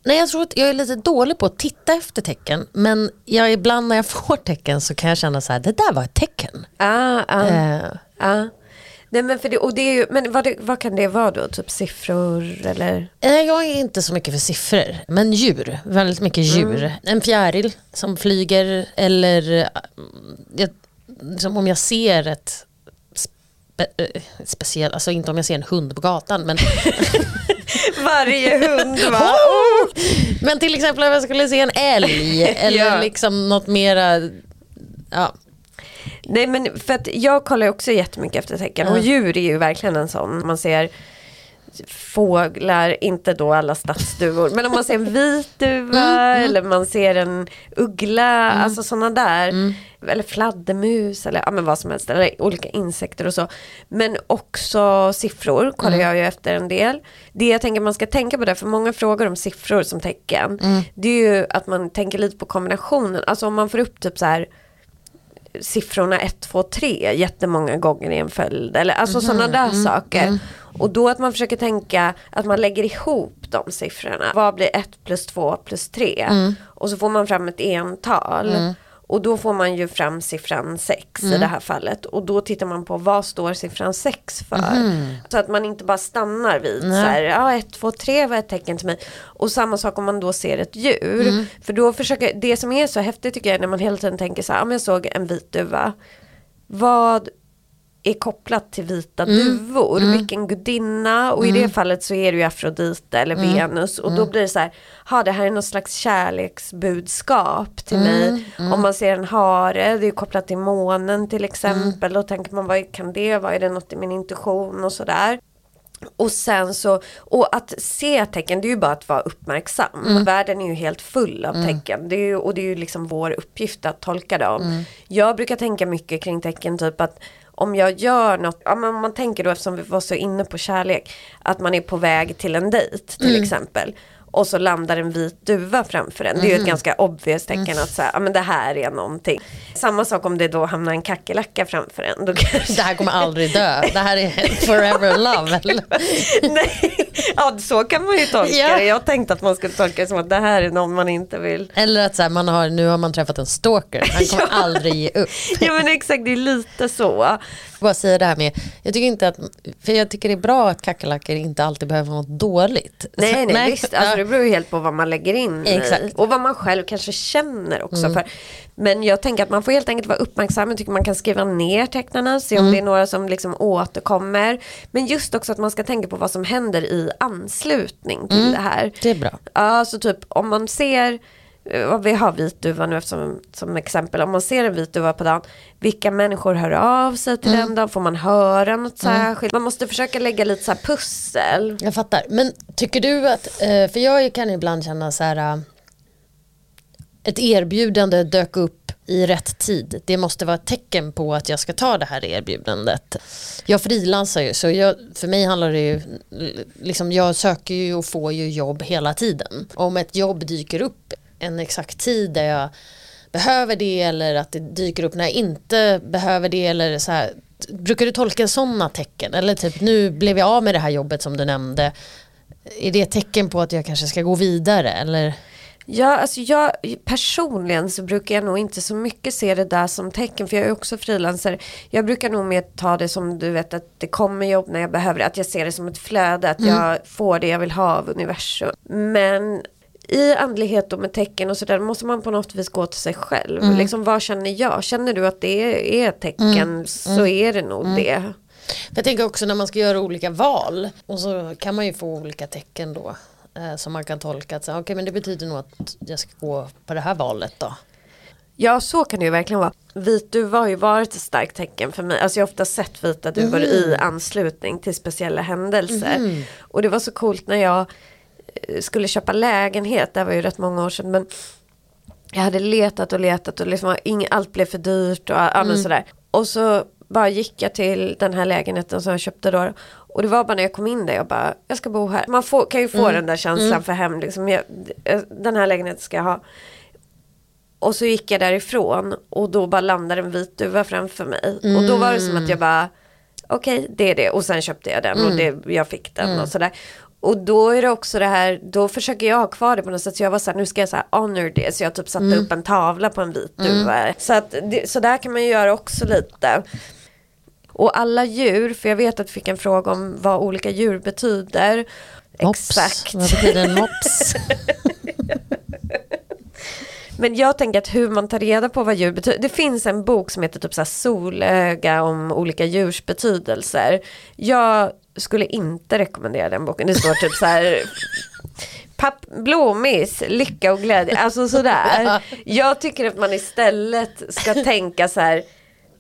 Nej jag tror att jag är lite dålig på att titta efter tecken men jag, ibland när jag <laughs> får tecken så kan jag känna så här, det där var ett tecken. Ah, ah, eh. ah. Nej, men för det, och det är ju, men vad, det, vad kan det vara då? Typ siffror eller? Nej jag är inte så mycket för siffror men djur, väldigt mycket djur. Mm. En fjäril som flyger eller eh, jag, som om jag ser ett spe, eh, speciellt, alltså inte om jag ser en hund på gatan men <laughs> <laughs> Varje hund va? Oh! Men till exempel om jag skulle se en älg <laughs> eller ja. liksom något mera, ja. Nej men för att jag kollar också jättemycket efter tecken och djur är ju verkligen en sån. Man ser fåglar, inte då alla stadsduvor, men om man ser en vit duva mm, mm. eller man ser en uggla, mm. alltså sådana där. Mm. Eller fladdermus eller ja, men vad som helst, eller olika insekter och så. Men också siffror kollar mm. jag ju efter en del. Det jag tänker man ska tänka på där, för många frågor om siffror som tecken, mm. det är ju att man tänker lite på kombinationen. Alltså om man får upp typ så här siffrorna 1, 2, 3 jättemånga gånger i en följd. Eller alltså mm, sådana där mm, saker. Mm. Och då att man försöker tänka att man lägger ihop de siffrorna. Vad blir 1 plus 2 plus 3? Mm. Och så får man fram ett ental. Mm. Och då får man ju fram siffran 6 mm. i det här fallet. Och då tittar man på vad står siffran 6 för. Mm. Så att man inte bara stannar vid Nej. så här, ja 1, 2, 3 var ett tecken till mig. Och samma sak om man då ser ett djur. Mm. För då försöker, det som är så häftigt tycker jag när man hela tiden tänker så här, men jag såg en vit duva. Vad är kopplat till vita duvor. Vilken gudinna och i det fallet så är det ju Afrodite eller Venus. Och då blir det så här, ha det här är någon slags kärleksbudskap till mig. Om man ser en hare, det är kopplat till månen till exempel, då tänker man vad kan det vara, är det något i min intuition? Och sådär. Och sen så, och att se tecken det är ju bara att vara uppmärksam. Världen är ju helt full av tecken. Det är ju, och det är ju liksom vår uppgift att tolka dem. Jag brukar tänka mycket kring tecken typ att om jag gör något, ja, men man tänker då eftersom vi var så inne på kärlek, att man är på väg till en dejt till exempel. Och så landar en vit duva framför en. Det är ju ett ganska obvious tecken att säga, ja men det här är någonting. Samma sak om det då hamnar en kackerlacka framför en. Då kanske... Det här kommer aldrig dö, det här är forever love. <laughs> Nej, ja så kan man ju tolka Ja. det. Jag tänkte att man skulle tolka det som att det här är någon man inte vill. Eller att så här, man har, nu har man träffat en stalker, han kommer <laughs> aldrig ge upp. Ja men exakt, det är lite så. Bara säga det här med, jag tycker inte att, för jag tycker det är bra att kackerlackor inte alltid behöver vara något dåligt. Nej, Så- nej, visst. Alltså, det beror ju helt på vad man lägger in Exakt. Mm. i. Och vad man själv kanske känner också. För, men jag tänker att man får helt enkelt vara uppmärksam. Jag tycker man kan skriva ner tecknarna, se Mm. om det är några som liksom återkommer. Men just också att man ska tänka på vad som händer i anslutning till Mm. det här. Det är bra. Ja, så typ om man ser, eh, vi har vitduva nu eftersom, som exempel, om man ser en vitduva på dagen, vilka människor hör av sig till den dagen, får man höra något särskilt? Man måste försöka lägga lite så pussel. Jag fattar. Men tycker du att, eh, för jag kan ibland känna så här, eh, ett erbjudande dök upp i rätt tid. Det måste vara ett tecken på att jag ska ta det här erbjudandet. Jag frilansar ju så jag, för mig handlar det ju, liksom jag söker ju och får ju jobb hela tiden. Om ett jobb dyker upp en exakt tid där jag behöver det eller att det dyker upp när jag inte behöver det eller så här. Brukar du tolka sådana tecken? Eller typ nu blev jag av med det här jobbet som du nämnde. Är det ett tecken på att jag kanske ska gå vidare eller? Ja, alltså jag personligen så brukar jag nog inte så mycket se det där som tecken för jag är också frilansare. Jag brukar nog mer ta det som du vet att det kommer jobb när jag behöver det, att jag ser det som ett flöde, att jag får det jag vill ha av universum. Men i andlighet och med tecken och sådär måste man på något vis gå till sig själv. Liksom vad känner jag? Känner du att det är tecken så är det nog det. För jag tänker också när man ska göra olika val och så kan man ju få olika tecken då. Eh, som man kan tolka att okej men det betyder nog att jag ska gå på det här valet då. Ja så kan det ju verkligen vara. Vit duva har ju varit ett starkt tecken för mig. Alltså jag har ofta sett vita duvor i anslutning till speciella händelser. Och det var så coolt när jag skulle köpa lägenhet, det var ju rätt många år sedan. Men jag hade letat och letat och liksom, ing, allt blev för dyrt och ja, men sådär. Och så bara gick jag till den här lägenheten som jag köpte då. Och det var bara när jag kom in där jag bara, jag ska bo här. Man får, kan ju få den där känslan för hem, liksom, jag, den här lägenheten ska jag ha. Och så gick jag därifrån och då bara landade en vit duva framför mig. Och då var det som att jag bara, okej det är det. Och sen köpte jag den och det, jag fick den och sådär. Och då är det också det här, då försöker jag ha kvar det på något sätt. Så jag var så här, nu ska jag så här honor det. Så jag typ satte upp en tavla på en vit duva. Så, att så där kan man ju göra också lite. Och alla djur, för jag vet att vi fick en fråga om vad olika djur betyder. Mops. Exakt. Vad betyder en mops? <laughs> Men jag tänker att hur man tar reda på vad djur betyder. Det finns en bok som heter typ så solöga om olika djurs betydelser. Jag skulle inte rekommendera den boken. Det står typ så här papp, blommis, lycka och glädje. Alltså sådär. <laughs> Jag tycker att man istället ska tänka så här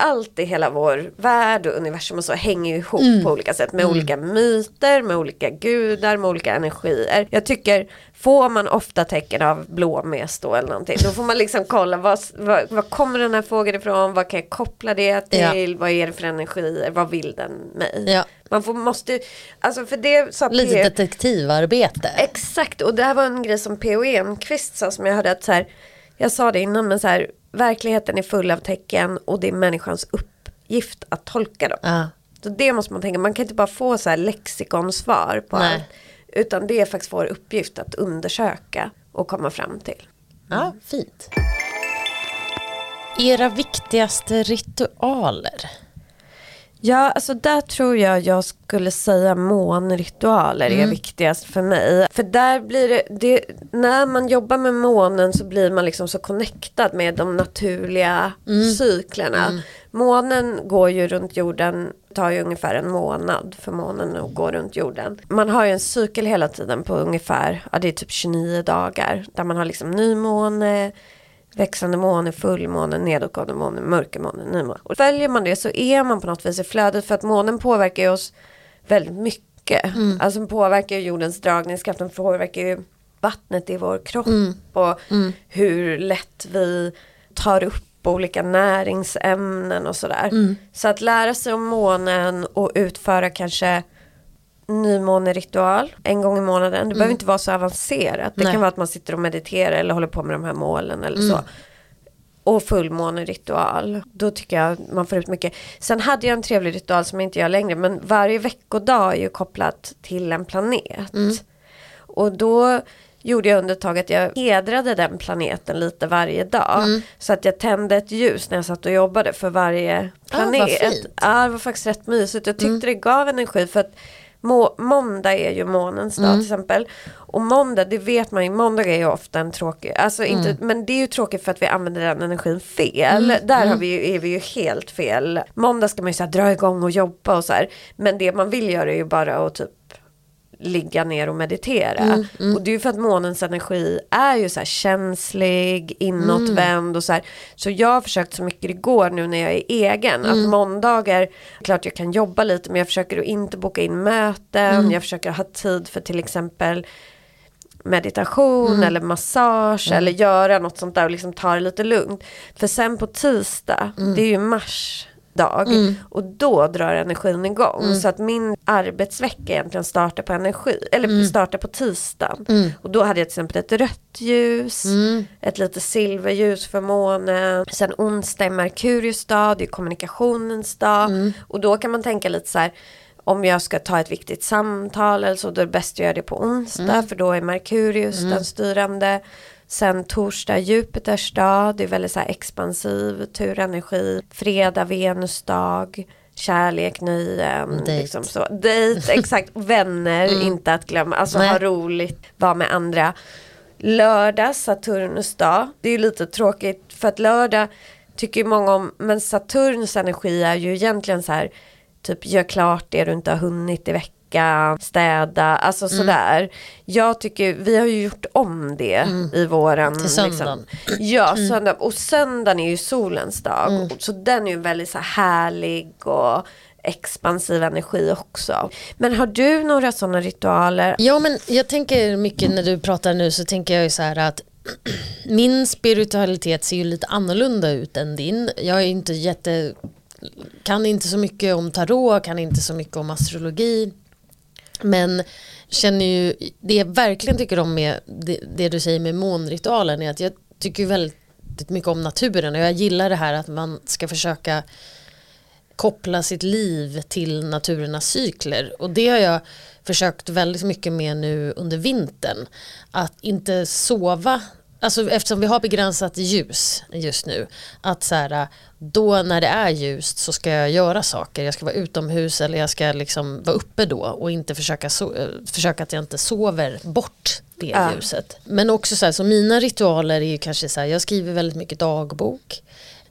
allt i hela vår värld och universum och så hänger ju ihop på olika sätt med olika myter, med olika gudar, med olika energier. Jag tycker, får man ofta tecken av blåmes då eller någonting, då får man liksom kolla vad, vad, vad kommer den här fågeln ifrån, vad kan jag koppla det till, vad är det för energier, vad vill den mig? Ja. Man får, måste, alltså för det sa Lite P- detektivarbete. Exakt, och det här var en grej som P.O. Enquist sa som jag hörde att så här, jag sa det innan men så här, verkligheten är full av tecken och det är människans uppgift att tolka dem. Ja. Så det måste man tänka, man kan inte bara få så här lexikonsvar på Nej. allt. Utan det är faktiskt vår uppgift att undersöka och komma fram till. ja, fint. Era viktigaste ritualer? Ja, alltså där tror jag jag skulle säga månritualer är viktigast för mig. För där blir det, det, när man jobbar med månen så blir man liksom så connectad med de naturliga cyklerna. månen går ju runt jorden, tar ju ungefär en månad för månen att gå runt jorden. Man har ju en cykel hela tiden på ungefär, ja det är typ 29 dagar. Där man har liksom nymåne, växande måne, fullmåne, nedåtgående måne, mörkermåne, nymåne. Och följer man det så är man på något vis i flödet för att månen påverkar ju oss väldigt mycket. Mm. Alltså den påverkar jordens dragningskraft, den påverkar ju vattnet i vår kropp mm. och mm. hur lätt vi tar upp olika näringsämnen och sådär. Mm. Så att lära sig om månen och utföra kanske nymåneritual en gång i månaden. Det mm. behöver inte vara så avancerat. Det Nej. kan vara att man sitter och mediterar eller håller på med de här målen eller mm. så. Och fullmåneritual. Då tycker jag man får ut mycket. Sen hade jag en trevlig ritual som jag inte gör längre. Men varje veckodag är ju kopplat till en planet. Mm. Och då gjorde jag under ett tag att jag hedrade den planeten lite varje dag. Mm. Så att jag tände ett ljus när jag satt och jobbade för varje planet. Ah, ja, det var faktiskt rätt mysigt. Jag tyckte mm. det gav energi för att må, måndag är ju månens dag mm. till exempel. Och måndag, det vet man ju, måndag är ju ofta en tråkig, alltså inte, mm. men det är ju tråkigt för att vi använder den energin fel. Mm. Där har mm. vi ju, är vi ju helt fel. Måndag ska man ju så dra igång och jobba och så här. Men det man vill göra är ju bara att typ ligga ner och meditera. Mm, mm. Och det är ju för att månens energi är ju så här känslig, inåtvänd mm. och så här. Så jag har försökt så mycket det går nu när jag är egen. Att mm. måndagar, klart jag kan jobba lite men jag försöker att inte boka in möten. Mm. Jag försöker ha tid för till exempel meditation mm. eller massage mm. eller göra något sånt där och liksom ta det lite lugnt. För sen på tisdag, mm. det är ju mars dag mm. och då drar energin igång. Mm. Så att min arbetsvecka egentligen startar på energi, eller mm. startar på tisdagen. Mm. Och då hade jag till exempel ett rött ljus, mm. ett lite silverljus för månen. Sen onsdag är Merkurius dag, det är kommunikationens dag. Mm. Och då kan man tänka lite så här om jag ska ta ett viktigt samtal eller så då är det bäst att göra det på onsdag för då är Merkurius den styrande. Sen torsdag Jupiters dag, det är väldigt så expansiv turenergi. Fredag Venus dag, kärlek, nöjen. Date. Liksom så. Date, <laughs> exakt. Vänner, mm. inte att glömma. Alltså Nej. ha roligt, vara med andra. Lördag, Saturnus dag. Det är lite tråkigt för att lördag tycker många om, men Saturns energi är ju egentligen så här, typ gör klart det du inte har hunnit i veckan diska, städa, alltså mm. sådär. Jag tycker, vi har ju gjort om det mm. i våran. Till söndagen. Liksom. Ja, mm. söndag. Och söndagen är ju solens dag. Mm. Så den är ju väldigt så härlig och expansiv energi också. Men har du några sådana ritualer? Ja men jag tänker mycket när du pratar nu så tänker jag ju så här att <clears throat> min spiritualitet ser ju lite annorlunda ut än din. Jag är inte jätte kan inte så mycket om tarot, kan inte så mycket om astrologi. Men känner ju, det jag verkligen tycker om med det, det du säger med månritualen är att jag tycker väldigt mycket om naturen och jag gillar det här att man ska försöka koppla sitt liv till naturernas cykler och det har jag försökt väldigt mycket med nu under vintern. Att inte sova Alltså eftersom vi har begränsat ljus just nu. Att så här, då när det är ljust så ska jag göra saker. Jag ska vara utomhus eller jag ska liksom vara uppe då och inte försöka, so försöka att jag inte sover bort det ja. ljuset. Men också så här, så mina ritualer är ju kanske så här, jag skriver väldigt mycket dagbok.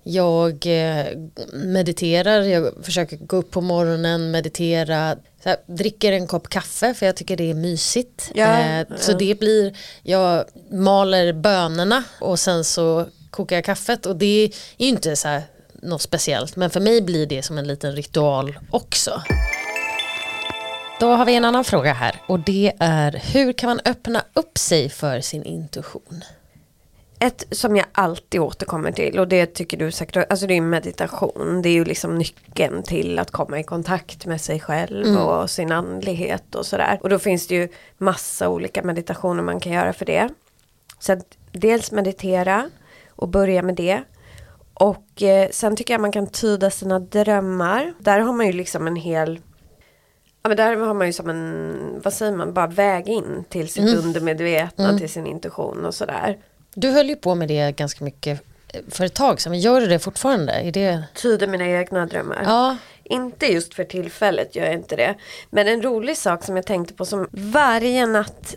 Jag eh, mediterar, jag försöker gå upp på morgonen, meditera, här, dricker en kopp kaffe för jag tycker det är mysigt. Ja, eh, ja. Så det blir, jag maler bönorna och sen så kokar jag kaffet och det är ju inte så här något speciellt men för mig blir det som en liten ritual också. Då har vi en annan fråga här och det är hur kan man öppna upp sig för sin intuition? Ett som jag alltid återkommer till och det tycker du säkert, alltså det är meditation. Det är ju liksom nyckeln till att komma i kontakt med sig själv mm. och sin andlighet och sådär. Och då finns det ju massa olika meditationer man kan göra för det. Så att dels meditera och börja med det. Och eh, sen tycker jag man kan tyda sina drömmar. Där har man ju liksom en hel Ja men där har man ju som en, vad säger man, bara väg in till sitt mm. undermedvetna, mm. till sin intuition och sådär. Du höll ju på med det ganska mycket för ett tag sedan, men gör du det fortfarande? Är det... Tyder mina egna drömmar. Ja. Inte just för tillfället gör jag inte det. Men en rolig sak som jag tänkte på som varje natt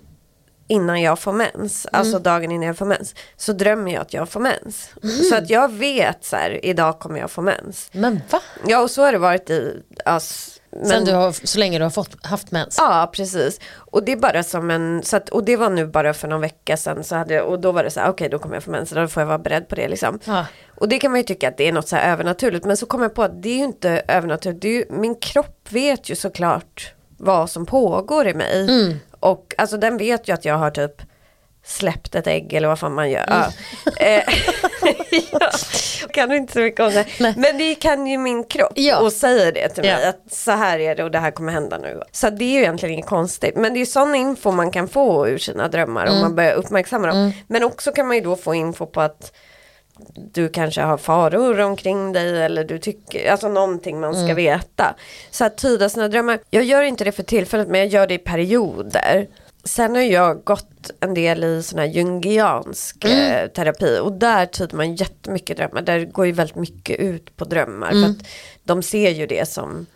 innan jag får mens, Mm. alltså dagen innan jag får mens, så drömmer jag att jag får mens. Så att jag vet så här, idag kommer jag få mens. Men va? Ja och så har det varit i, alltså, men- Sen du har, så länge du har fått, haft mens? Ja, precis. Och det är bara som en, så att, och det var nu bara för någon vecka sedan så hade, och då var det så här, okej då kommer jag få mens, då får jag vara beredd på det liksom. Ja. Och det kan man ju tycka att det är något så här övernaturligt, men så kom jag på att det är ju inte övernaturligt, det är ju, min kropp vet ju såklart vad som pågår i mig. Mm. Och alltså den vet ju att jag har typ släppt ett ägg eller vad fan man gör. Ja. <laughs> <laughs> Eh, <laughs> ja, kan du inte så mycket om det. Nej. Men det kan ju min kropp Ja. och säger det till mig Ja. att så här är det och det här kommer hända nu. Så det är ju egentligen inget konstigt. Men det är ju sån info man kan få ur sina drömmar om man börjar uppmärksamma dem. Men också kan man ju då få info på att du kanske har faror omkring dig eller du tycker, alltså någonting man ska veta. Så att tyda sina drömmar, jag gör inte det för tillfället men jag gör det i perioder. Sen har jag gått en del i sån här jungiansk eh, terapi och där tyder man jättemycket drömmar. Där går ju väldigt mycket ut på drömmar för att de ser ju det som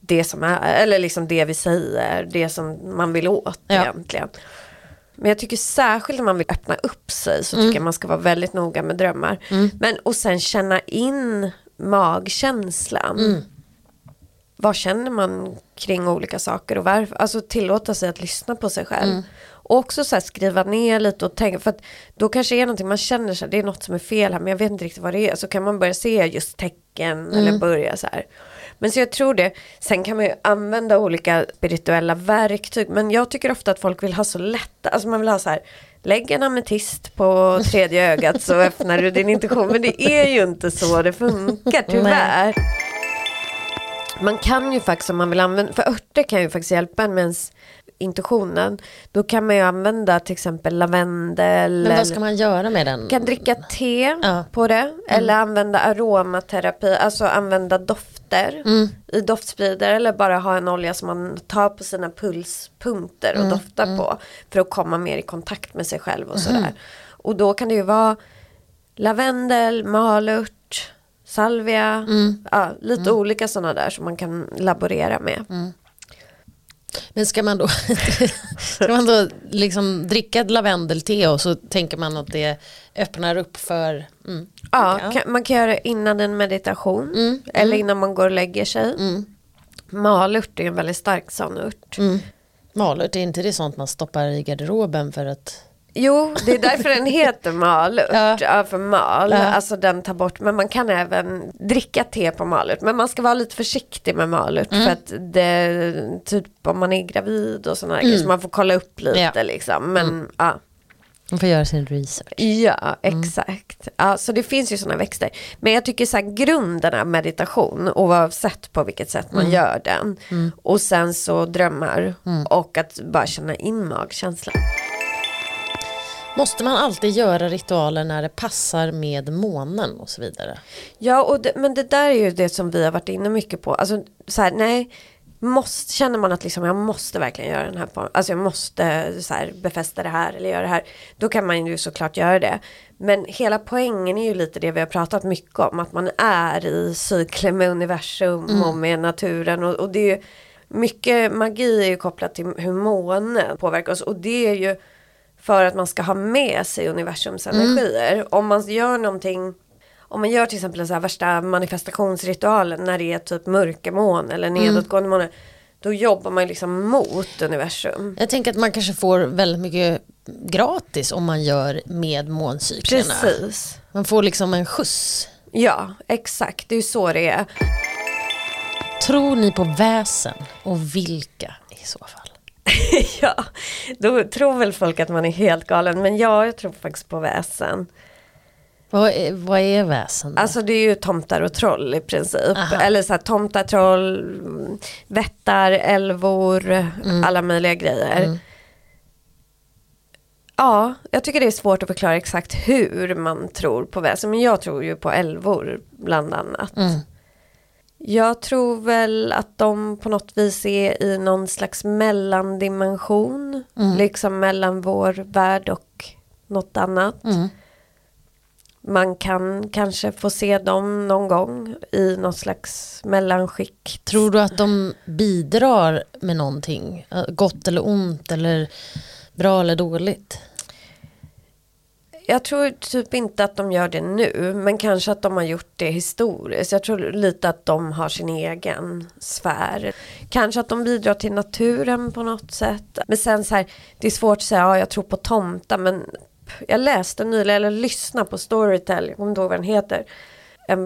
det som är, eller liksom det vi säger, det som man vill åt Ja. egentligen. Men jag tycker särskilt när man vill öppna upp sig så tycker jag man ska vara väldigt noga med drömmar. Men och sen känna in magkänslan. Vad känner man kring olika saker och varför? Alltså tillåta sig att lyssna på sig själv. Och också så här skriva ner lite och tänka, för att då kanske är någonting man känner sig, det är något som är fel här men jag vet inte riktigt vad det är. Så kan man börja se just tecken eller börja så här. Men så jag tror det, sen kan man ju använda olika spirituella verktyg men jag tycker ofta att folk vill ha så lätt, alltså man vill ha så här Lägg en ametist på <laughs> tredje ögat så öppnar du din intuition. Men det är ju inte så det funkar tyvärr. Man kan ju faktiskt om man vill använda, för örter kan ju faktiskt hjälpa en med ens intuitionen. Då kan man ju använda till exempel lavendel. Men vad ska man göra med den? kan dricka te Ja. Mm. på det. Eller använda aromaterapi, alltså använda dofter Mm. i doftspridare. Eller bara ha en olja som man tar på sina pulspunkter Mm. och doftar på. För att komma mer i kontakt med sig själv och Mm-hmm. sådär. Och då kan det ju vara lavendel, malört, salvia. Mm. Ja, lite olika sådana där som man kan laborera med. Mm. Men ska man då, <laughs> ska man då liksom dricka lavendelte och så tänker man att det öppnar upp för mm. Ja, Ja. Kan, man kan göra det innan en meditation. Mm, Eller innan man går och lägger sig. Mm. Malört är en väldigt stark sån. Mm. Malört, är inte det sånt man stoppar i garderoben för att Jo, det är därför den heter malört. <laughs> Ja. Ja. för mal, Ja. alltså den tar bort. Men man kan även dricka te på malört. Men man ska vara lite försiktig med malört. Mm. För att det, typ om man är gravid och sådana grejer. Så man får kolla upp lite Mm. Ja. liksom. Men ja. man får göra sin research. Ja, Mm. exakt. Ja, så det finns ju sådana växter. Men jag tycker så här, grunden är meditation oavsett på vilket sätt Mm. man gör den. Och sen så drömmar och att bara känna in magkänslan. Måste man alltid göra ritualer när det passar med månen och så vidare? Ja, och det, men det där är ju det som vi har varit inne mycket på. Alltså så här, nej, måste, känner man att liksom, jag måste verkligen göra den här, alltså jag måste så här, befästa det här eller göra det här. Då kan man ju såklart göra det. Men hela poängen är ju lite det vi har pratat mycket om. Att man är i cykeln med universum och med naturen. Och, och det är ju, mycket magi är ju kopplat till hur månen påverkar oss. Och det är ju för att man ska ha med sig universums energier. Om man gör någonting om man gör till exempel den så här värsta manifestationsritualen när det är typ mörkermån eller nedåtgående måne. Då jobbar man liksom mot universum. Jag tänker att man kanske får väldigt mycket gratis om man gör med måncyklerna. Precis. Man får liksom en skjuts. Ja, exakt. Det är ju så det är. Tror ni på väsen och vilka i så fall? <laughs> ja, då tror väl folk att man är helt galen. Men ja, jag tror faktiskt på väsen. Vad är, vad är väsen? då? Alltså det är ju tomtar och troll i princip. Aha. Eller så här tomtar, troll, mm, vättar, älvor, alla möjliga grejer. Ja, jag tycker det är svårt att förklara exakt hur man tror på väsen. Men jag tror ju på älvor bland annat. Mm. Jag tror väl att de på något vis är i någon slags mellandimension. Liksom mellan vår värld och något annat. Mm. Man kan kanske få se dem någon gång i något slags mellanskick. Tror du att de bidrar med någonting? Gott eller ont eller bra eller dåligt? Jag tror typ inte att de gör det nu, men kanske att de har gjort det historiskt. Jag tror lite att de har sin egen sfär. Kanske att de bidrar till naturen på något sätt. Men sen så här, det är svårt att säga, ja jag tror på tomtar, men jag läste nyligen, eller lyssnade på Storytel, jag kommer inte ihåg vad den heter.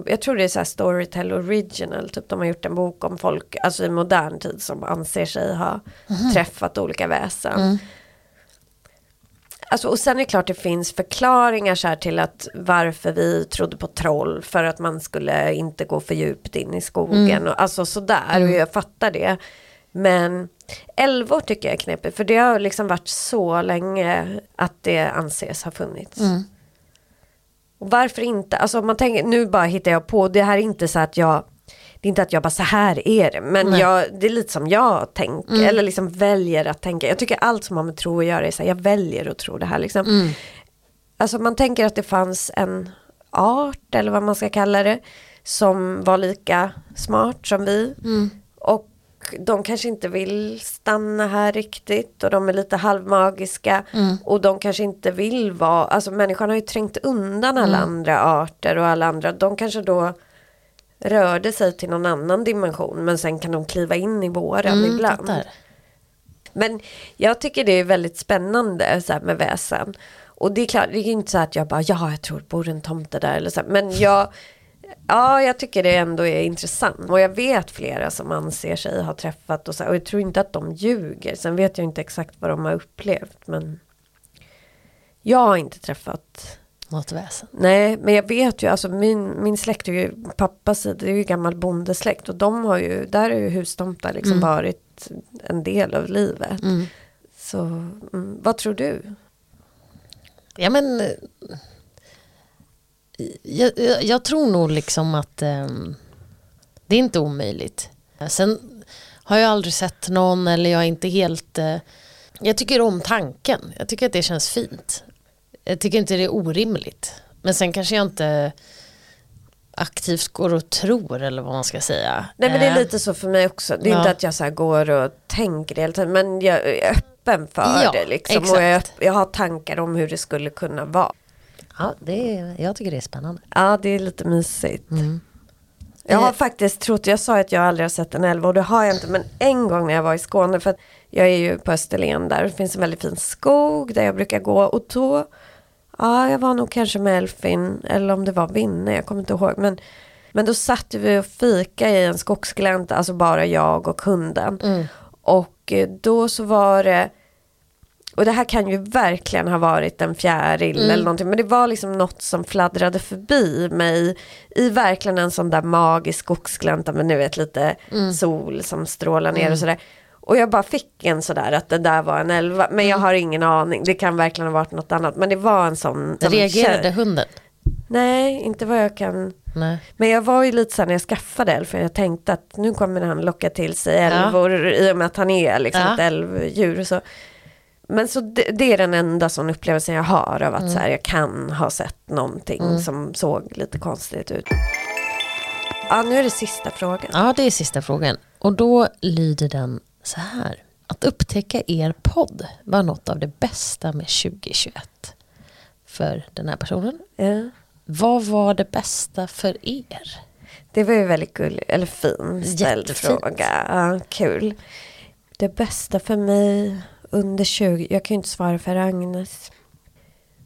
Jag tror det är så Storytel Original, typ de har gjort en bok om folk, alltså i modern tid som anser sig ha mm. träffat olika väsen. Mm. Alltså, och sen är det klart det finns förklaringar så här till att varför vi trodde på troll för att man skulle inte gå för djupt in i skogen mm. och alltså sådär mm. och jag fattar det. Men älvor tycker jag är knepigt för det har liksom varit så länge att det anses ha funnits. Mm. Och varför inte? Alltså man tänker, nu bara hittar jag på, det här är inte så att jag inte att jag bara så här är det, men jag, det är lite som jag tänker, mm. eller liksom väljer att tänka. Jag tycker allt som har med tro att göra är så här, jag väljer att tro det här liksom. Mm. Alltså man tänker att det fanns en art, eller vad man ska kalla det, som var lika smart som vi. Mm. Och de kanske inte vill stanna här riktigt och de är lite halvmagiska mm. och de kanske inte vill vara, alltså människan har ju trängt undan alla mm. andra arter och alla andra, de kanske då rörde sig till någon annan dimension men sen kan de kliva in i våren mm, ibland. Men jag tycker det är väldigt spännande så med väsen. Och det är klart, det är inte så att jag bara, ja jag tror det bor en tomte där eller så. Men jag, ja jag tycker det ändå är intressant. Och jag vet flera som anser sig ha träffat och så. Och jag tror inte att de ljuger. Sen vet jag inte exakt vad de har upplevt. Men jag har inte träffat något väsen. Nej, men jag vet ju, alltså min, min släkt är ju, pappas sida, det är ju gammal bondesläkt och de har ju, där är ju hustomtar liksom mm. varit en del av livet. Mm. Så mm, vad tror du? Ja men jag, jag, jag tror nog liksom att um, det är inte omöjligt. Sen har jag aldrig sett någon eller jag är inte helt uh, jag tycker om tanken. Jag tycker att det känns fint. Jag tycker inte det är orimligt. Men sen kanske jag inte aktivt går och tror eller vad man ska säga. Nej men det är eh. lite så för mig också. Det är ja. inte att jag så går och tänker det hela tiden men jag är öppen för ja, det liksom. Exakt. Och jag, jag, har tankar om hur det skulle kunna vara. Ja, det är, jag tycker det är spännande. Ja, det är lite mysigt. Mm. Jag har faktiskt trott, jag sa att jag aldrig har sett en älv och det har jag inte, men en gång när jag var i Skåne, för att jag är ju på Österlen där, det finns en väldigt fin skog där jag brukar gå och då Ja, jag var nog kanske med Elfin eller om det var Vinne, jag kommer inte ihåg. Men, men då satt vi och fika i en skogsglänta, alltså bara jag och hunden. Mm. Och eh, då så var det, och det här kan ju verkligen ha varit en fjäril mm. eller någonting, men det var liksom något som fladdrade förbi mig i verkligen en sån där magisk skogsglänta med nu vet lite mm. sol som strålar ner och mm. sådär. Och jag bara fick en sådär att det där var en elva. Men jag mm. har ingen aning. Det kan verkligen ha varit något annat. Men det var en sån. Reagerade hunden? Nej, inte vad jag kan. Nej. Men jag var ju lite så när jag skaffade älg. För jag tänkte att nu kommer han locka till sig älvor. Ja. I och med att han är liksom ja. ett älvdjur. Så. Men så det, det, är den enda sån upplevelsen jag har av att mm. så här, jag kan ha sett någonting mm. som såg lite konstigt ut. Ja, nu är det sista frågan. Ja, det är sista frågan. Och då lyder den så här. Att upptäcka er podd var något av det bästa med 2021 för den här personen. Ja. Vad var det bästa för er? Det var ju väldigt gulligt, eller fin ställd fråga. Ja, kul. Det bästa för mig under 20, jag kan ju inte svara för Agnes.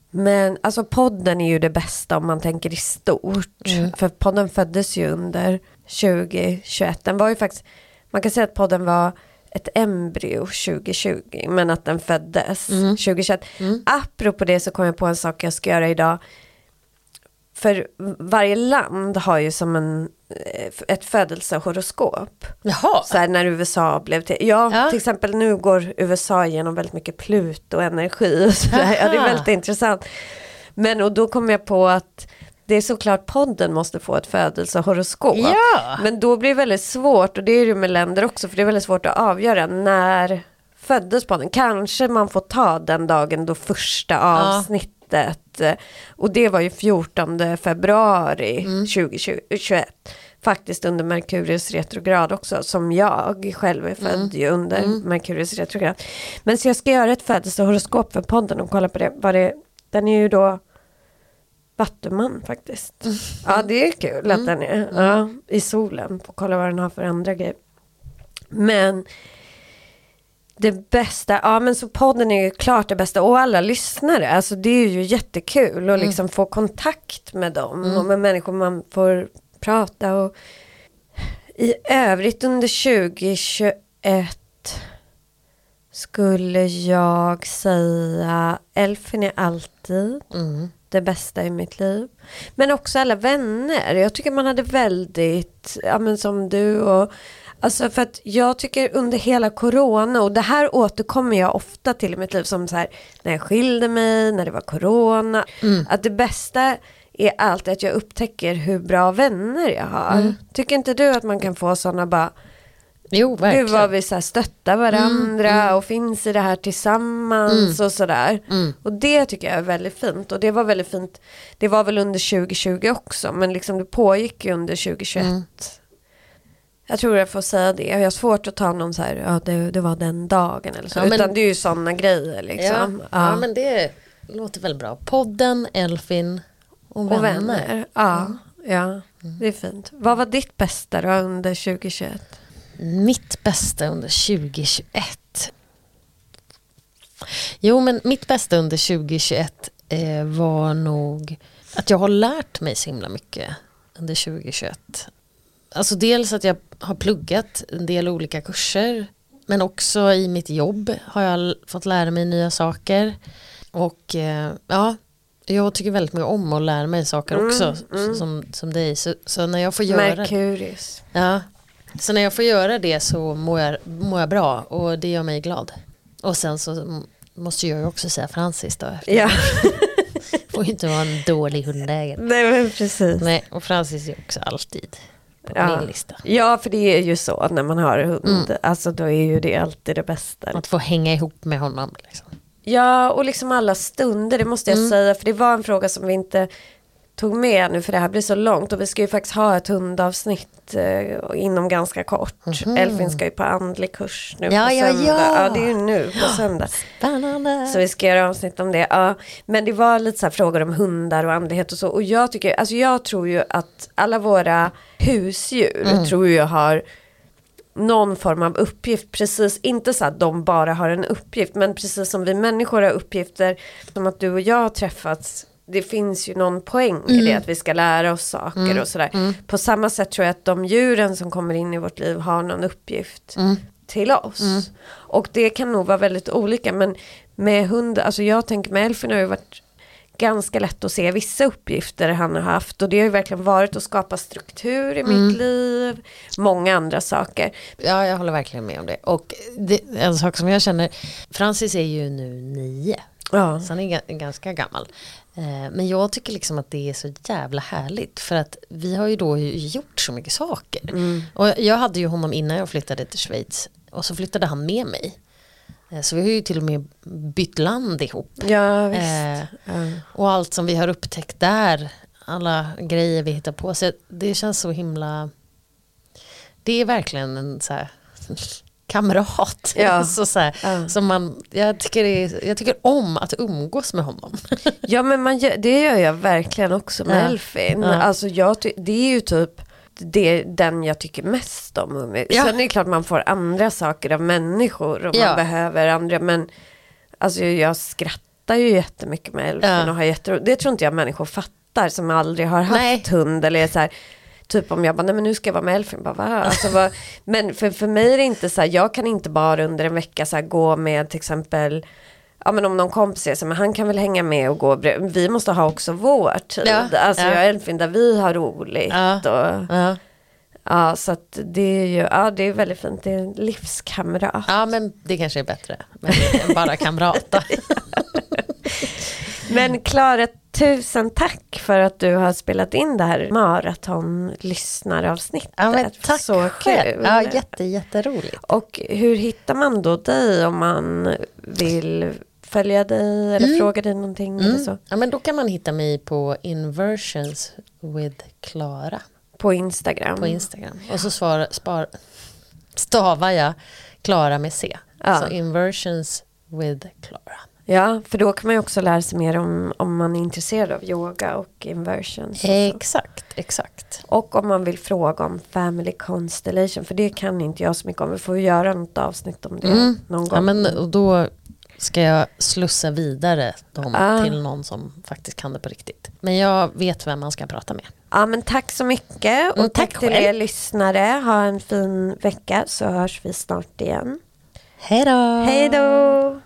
Men alltså podden är ju det bästa om man tänker i stort. Mm. För podden föddes ju under 2021. Den var ju faktiskt, man kan säga att podden var ett embryo 2020 men att den föddes mm. 2021. Mm. Apropå det så kom jag på en sak jag ska göra idag. För varje land har ju som en, eh, ett födelsehoroskop. Jaha. Så här när USA blev till, ja, ja, till exempel nu går USA igenom väldigt mycket Pluto-energi. Och så där. Ja, det är väldigt intressant. Men och då kom jag på att det är såklart podden måste få ett födelsehoroskop. Ja. Men då blir det väldigt svårt, och det är det med länder också, för det är väldigt svårt att avgöra när föddes podden. Kanske man får ta den dagen då första avsnittet, ja. och det var ju 14 februari mm. 2021 faktiskt under Merkurius retrograd också, som jag själv är född ju under Merkurius retrograd. Men så jag ska göra ett födelsehoroskop för podden och kolla på det. Vad det den är ju då Vattuman faktiskt. Ja det är kul att den är ja, i solen. Får kolla vad den har för andra grejer. Men det bästa, ja men så podden är ju klart det bästa och alla lyssnare, alltså det är ju jättekul att liksom få kontakt med dem och med människor man får prata och i övrigt under 2021 skulle jag säga Elfin är alltid Mm. Det bästa i mitt liv. Men också alla vänner. Jag tycker man hade väldigt, ja men som du och Alltså för att jag tycker under hela corona och det här återkommer jag ofta till i mitt liv som så här när jag skilde mig, när det var corona. Att det bästa är alltid att jag upptäcker hur bra vänner jag har. Tycker inte du att man kan få sådana bara Jo, Gud verkligen. vad vi så här stöttar varandra och finns i det här tillsammans och sådär. Och det tycker jag är väldigt fint. Och det var väldigt fint. Det var väl under 2020 också. Men liksom det pågick ju under 2021. Jag tror jag får säga det. Jag har svårt att ta någon så här, ja det, det var den dagen eller så. Ja, men- Utan det är ju sådana grejer ja. liksom. Ja. men det låter väl bra. Podden, Elfin och vänner. och vänner. Ja, ja, det är fint. Vad var ditt bästa då under 2021? Mitt bästa under 2021. Jo men mitt bästa under 2021 eh, var nog att jag har lärt mig så himla mycket under 2021. Alltså dels att jag har pluggat en del olika kurser men också i mitt jobb har jag fått lära mig nya saker. Och eh, ja, jag tycker väldigt mycket om att lära mig saker också Som, som dig. Så, så när jag får göra Merkurius. Ja, så när jag får göra det så mår jag, mår jag bra och det gör mig glad. Och sen så måste jag ju också säga Francis då. Ja, <laughs> får ju inte vara en dålig hundägare. nej men precis. Nej, och Francis är också alltid på Ja. min lista. Ja, för det är ju så när man har hund. Alltså då är ju det alltid det bästa. Att få hänga ihop med honom. Liksom. Ja, och liksom alla stunder, det måste jag säga. För det var en fråga som vi inte tog med nu, för det här blir så långt. Och vi ska ju faktiskt ha ett hundavsnitt eh, inom ganska kort. Elfin ska ju på andlig kurs nu Ja, på ja, söndag. ja. ja, det är ju nu på söndag. Spännande. Så vi ska göra avsnitt om det. Ja, men det var lite så här frågor om hundar och andlighet och så. Och jag tycker, alltså jag tror ju att alla våra husdjur tror jag har någon form av uppgift. Precis, inte så att de bara har en uppgift. Men precis som vi människor har uppgifter. Som att du och jag har träffats. Det finns ju någon poäng i det att vi ska lära oss saker och sådär. På samma sätt tror jag att de djuren som kommer in i vårt liv har någon uppgift till oss. Och det kan nog vara väldigt olika men med hund, alltså jag tänker med Elfin har ju varit ganska lätt att se vissa uppgifter han har haft och det har ju verkligen varit att skapa struktur i mitt liv, många andra saker. Ja, jag håller verkligen med om det. Och det, en sak som jag känner, Francis är ju nu nio. Ja. Så han är ga- ganska gammal. Eh, Men jag tycker liksom att det är så jävla härligt för att vi har ju då gjort så mycket saker. Och jag hade ju honom innan jag flyttade till Schweiz och så flyttade han med mig. Eh, Så vi har ju till och med bytt land ihop. Ja visst. Eh. Och allt som vi har upptäckt där, alla grejer vi hittar på. Så det känns så himla, det är verkligen en så här kamrat. Ja. <laughs> så så här, Ja. som man, jag, tycker är, jag tycker om att umgås med honom. <laughs> Ja men man det gör jag verkligen också med Ja. Elfin. Ja. Alltså jag, ty- det är ju typ det, den jag tycker mest om. Ja. Sen är det klart man får andra saker av människor och man behöver andra. Men alltså jag skrattar ju jättemycket med Elfin och har jätteroligt. Det tror inte jag människor fattar som aldrig har haft Nej. hund. Eller är så här, Typ om jag bara, nej men nu ska jag vara med Elfin. Bara, va? Alltså, vad? Men för, för mig är det inte så här, jag kan inte bara under en vecka så här, gå med till exempel Ja men om någon kompis är så, men han kan väl hänga med och gå bredvid. Vi måste ha också vår tid. Ja, Alltså ja. jag och Elfin där vi har roligt. Ja. Och, Ja. ja så att det är ju, ja det är väldigt fint. Det är en livskamrat. ja men det kanske är bättre men, än bara kamrata. <laughs> Men Klara, tusen tack för att du har spelat in det här maratonlyssnaravsnittet. Ja, men tack Så själv. kul. Ja, jätte, jätteroligt. Och hur hittar man då dig om man vill följa dig eller fråga dig någonting eller så? Ja, men då kan man hitta mig på Inversions with Klara. på Instagram. på Instagram. Och så svar, spar, stavar jag Klara med C. Ja. Så inversions with Klara. Ja, för då kan man ju också lära sig mer om, om man är intresserad av yoga och så. Exakt, exakt. Och om man vill fråga om family constellation, för det kan inte jag så mycket om. Vi får göra något avsnitt om det Mm. någon gång. Ja, men, då ska jag slussa vidare dem Ah. till någon som faktiskt kan det på riktigt. Men jag vet vem man ska prata med. Ja men tack så mycket och Mm, tack, tack till er lyssnare. Ha en fin vecka så hörs vi snart igen. Hej då! Hej då!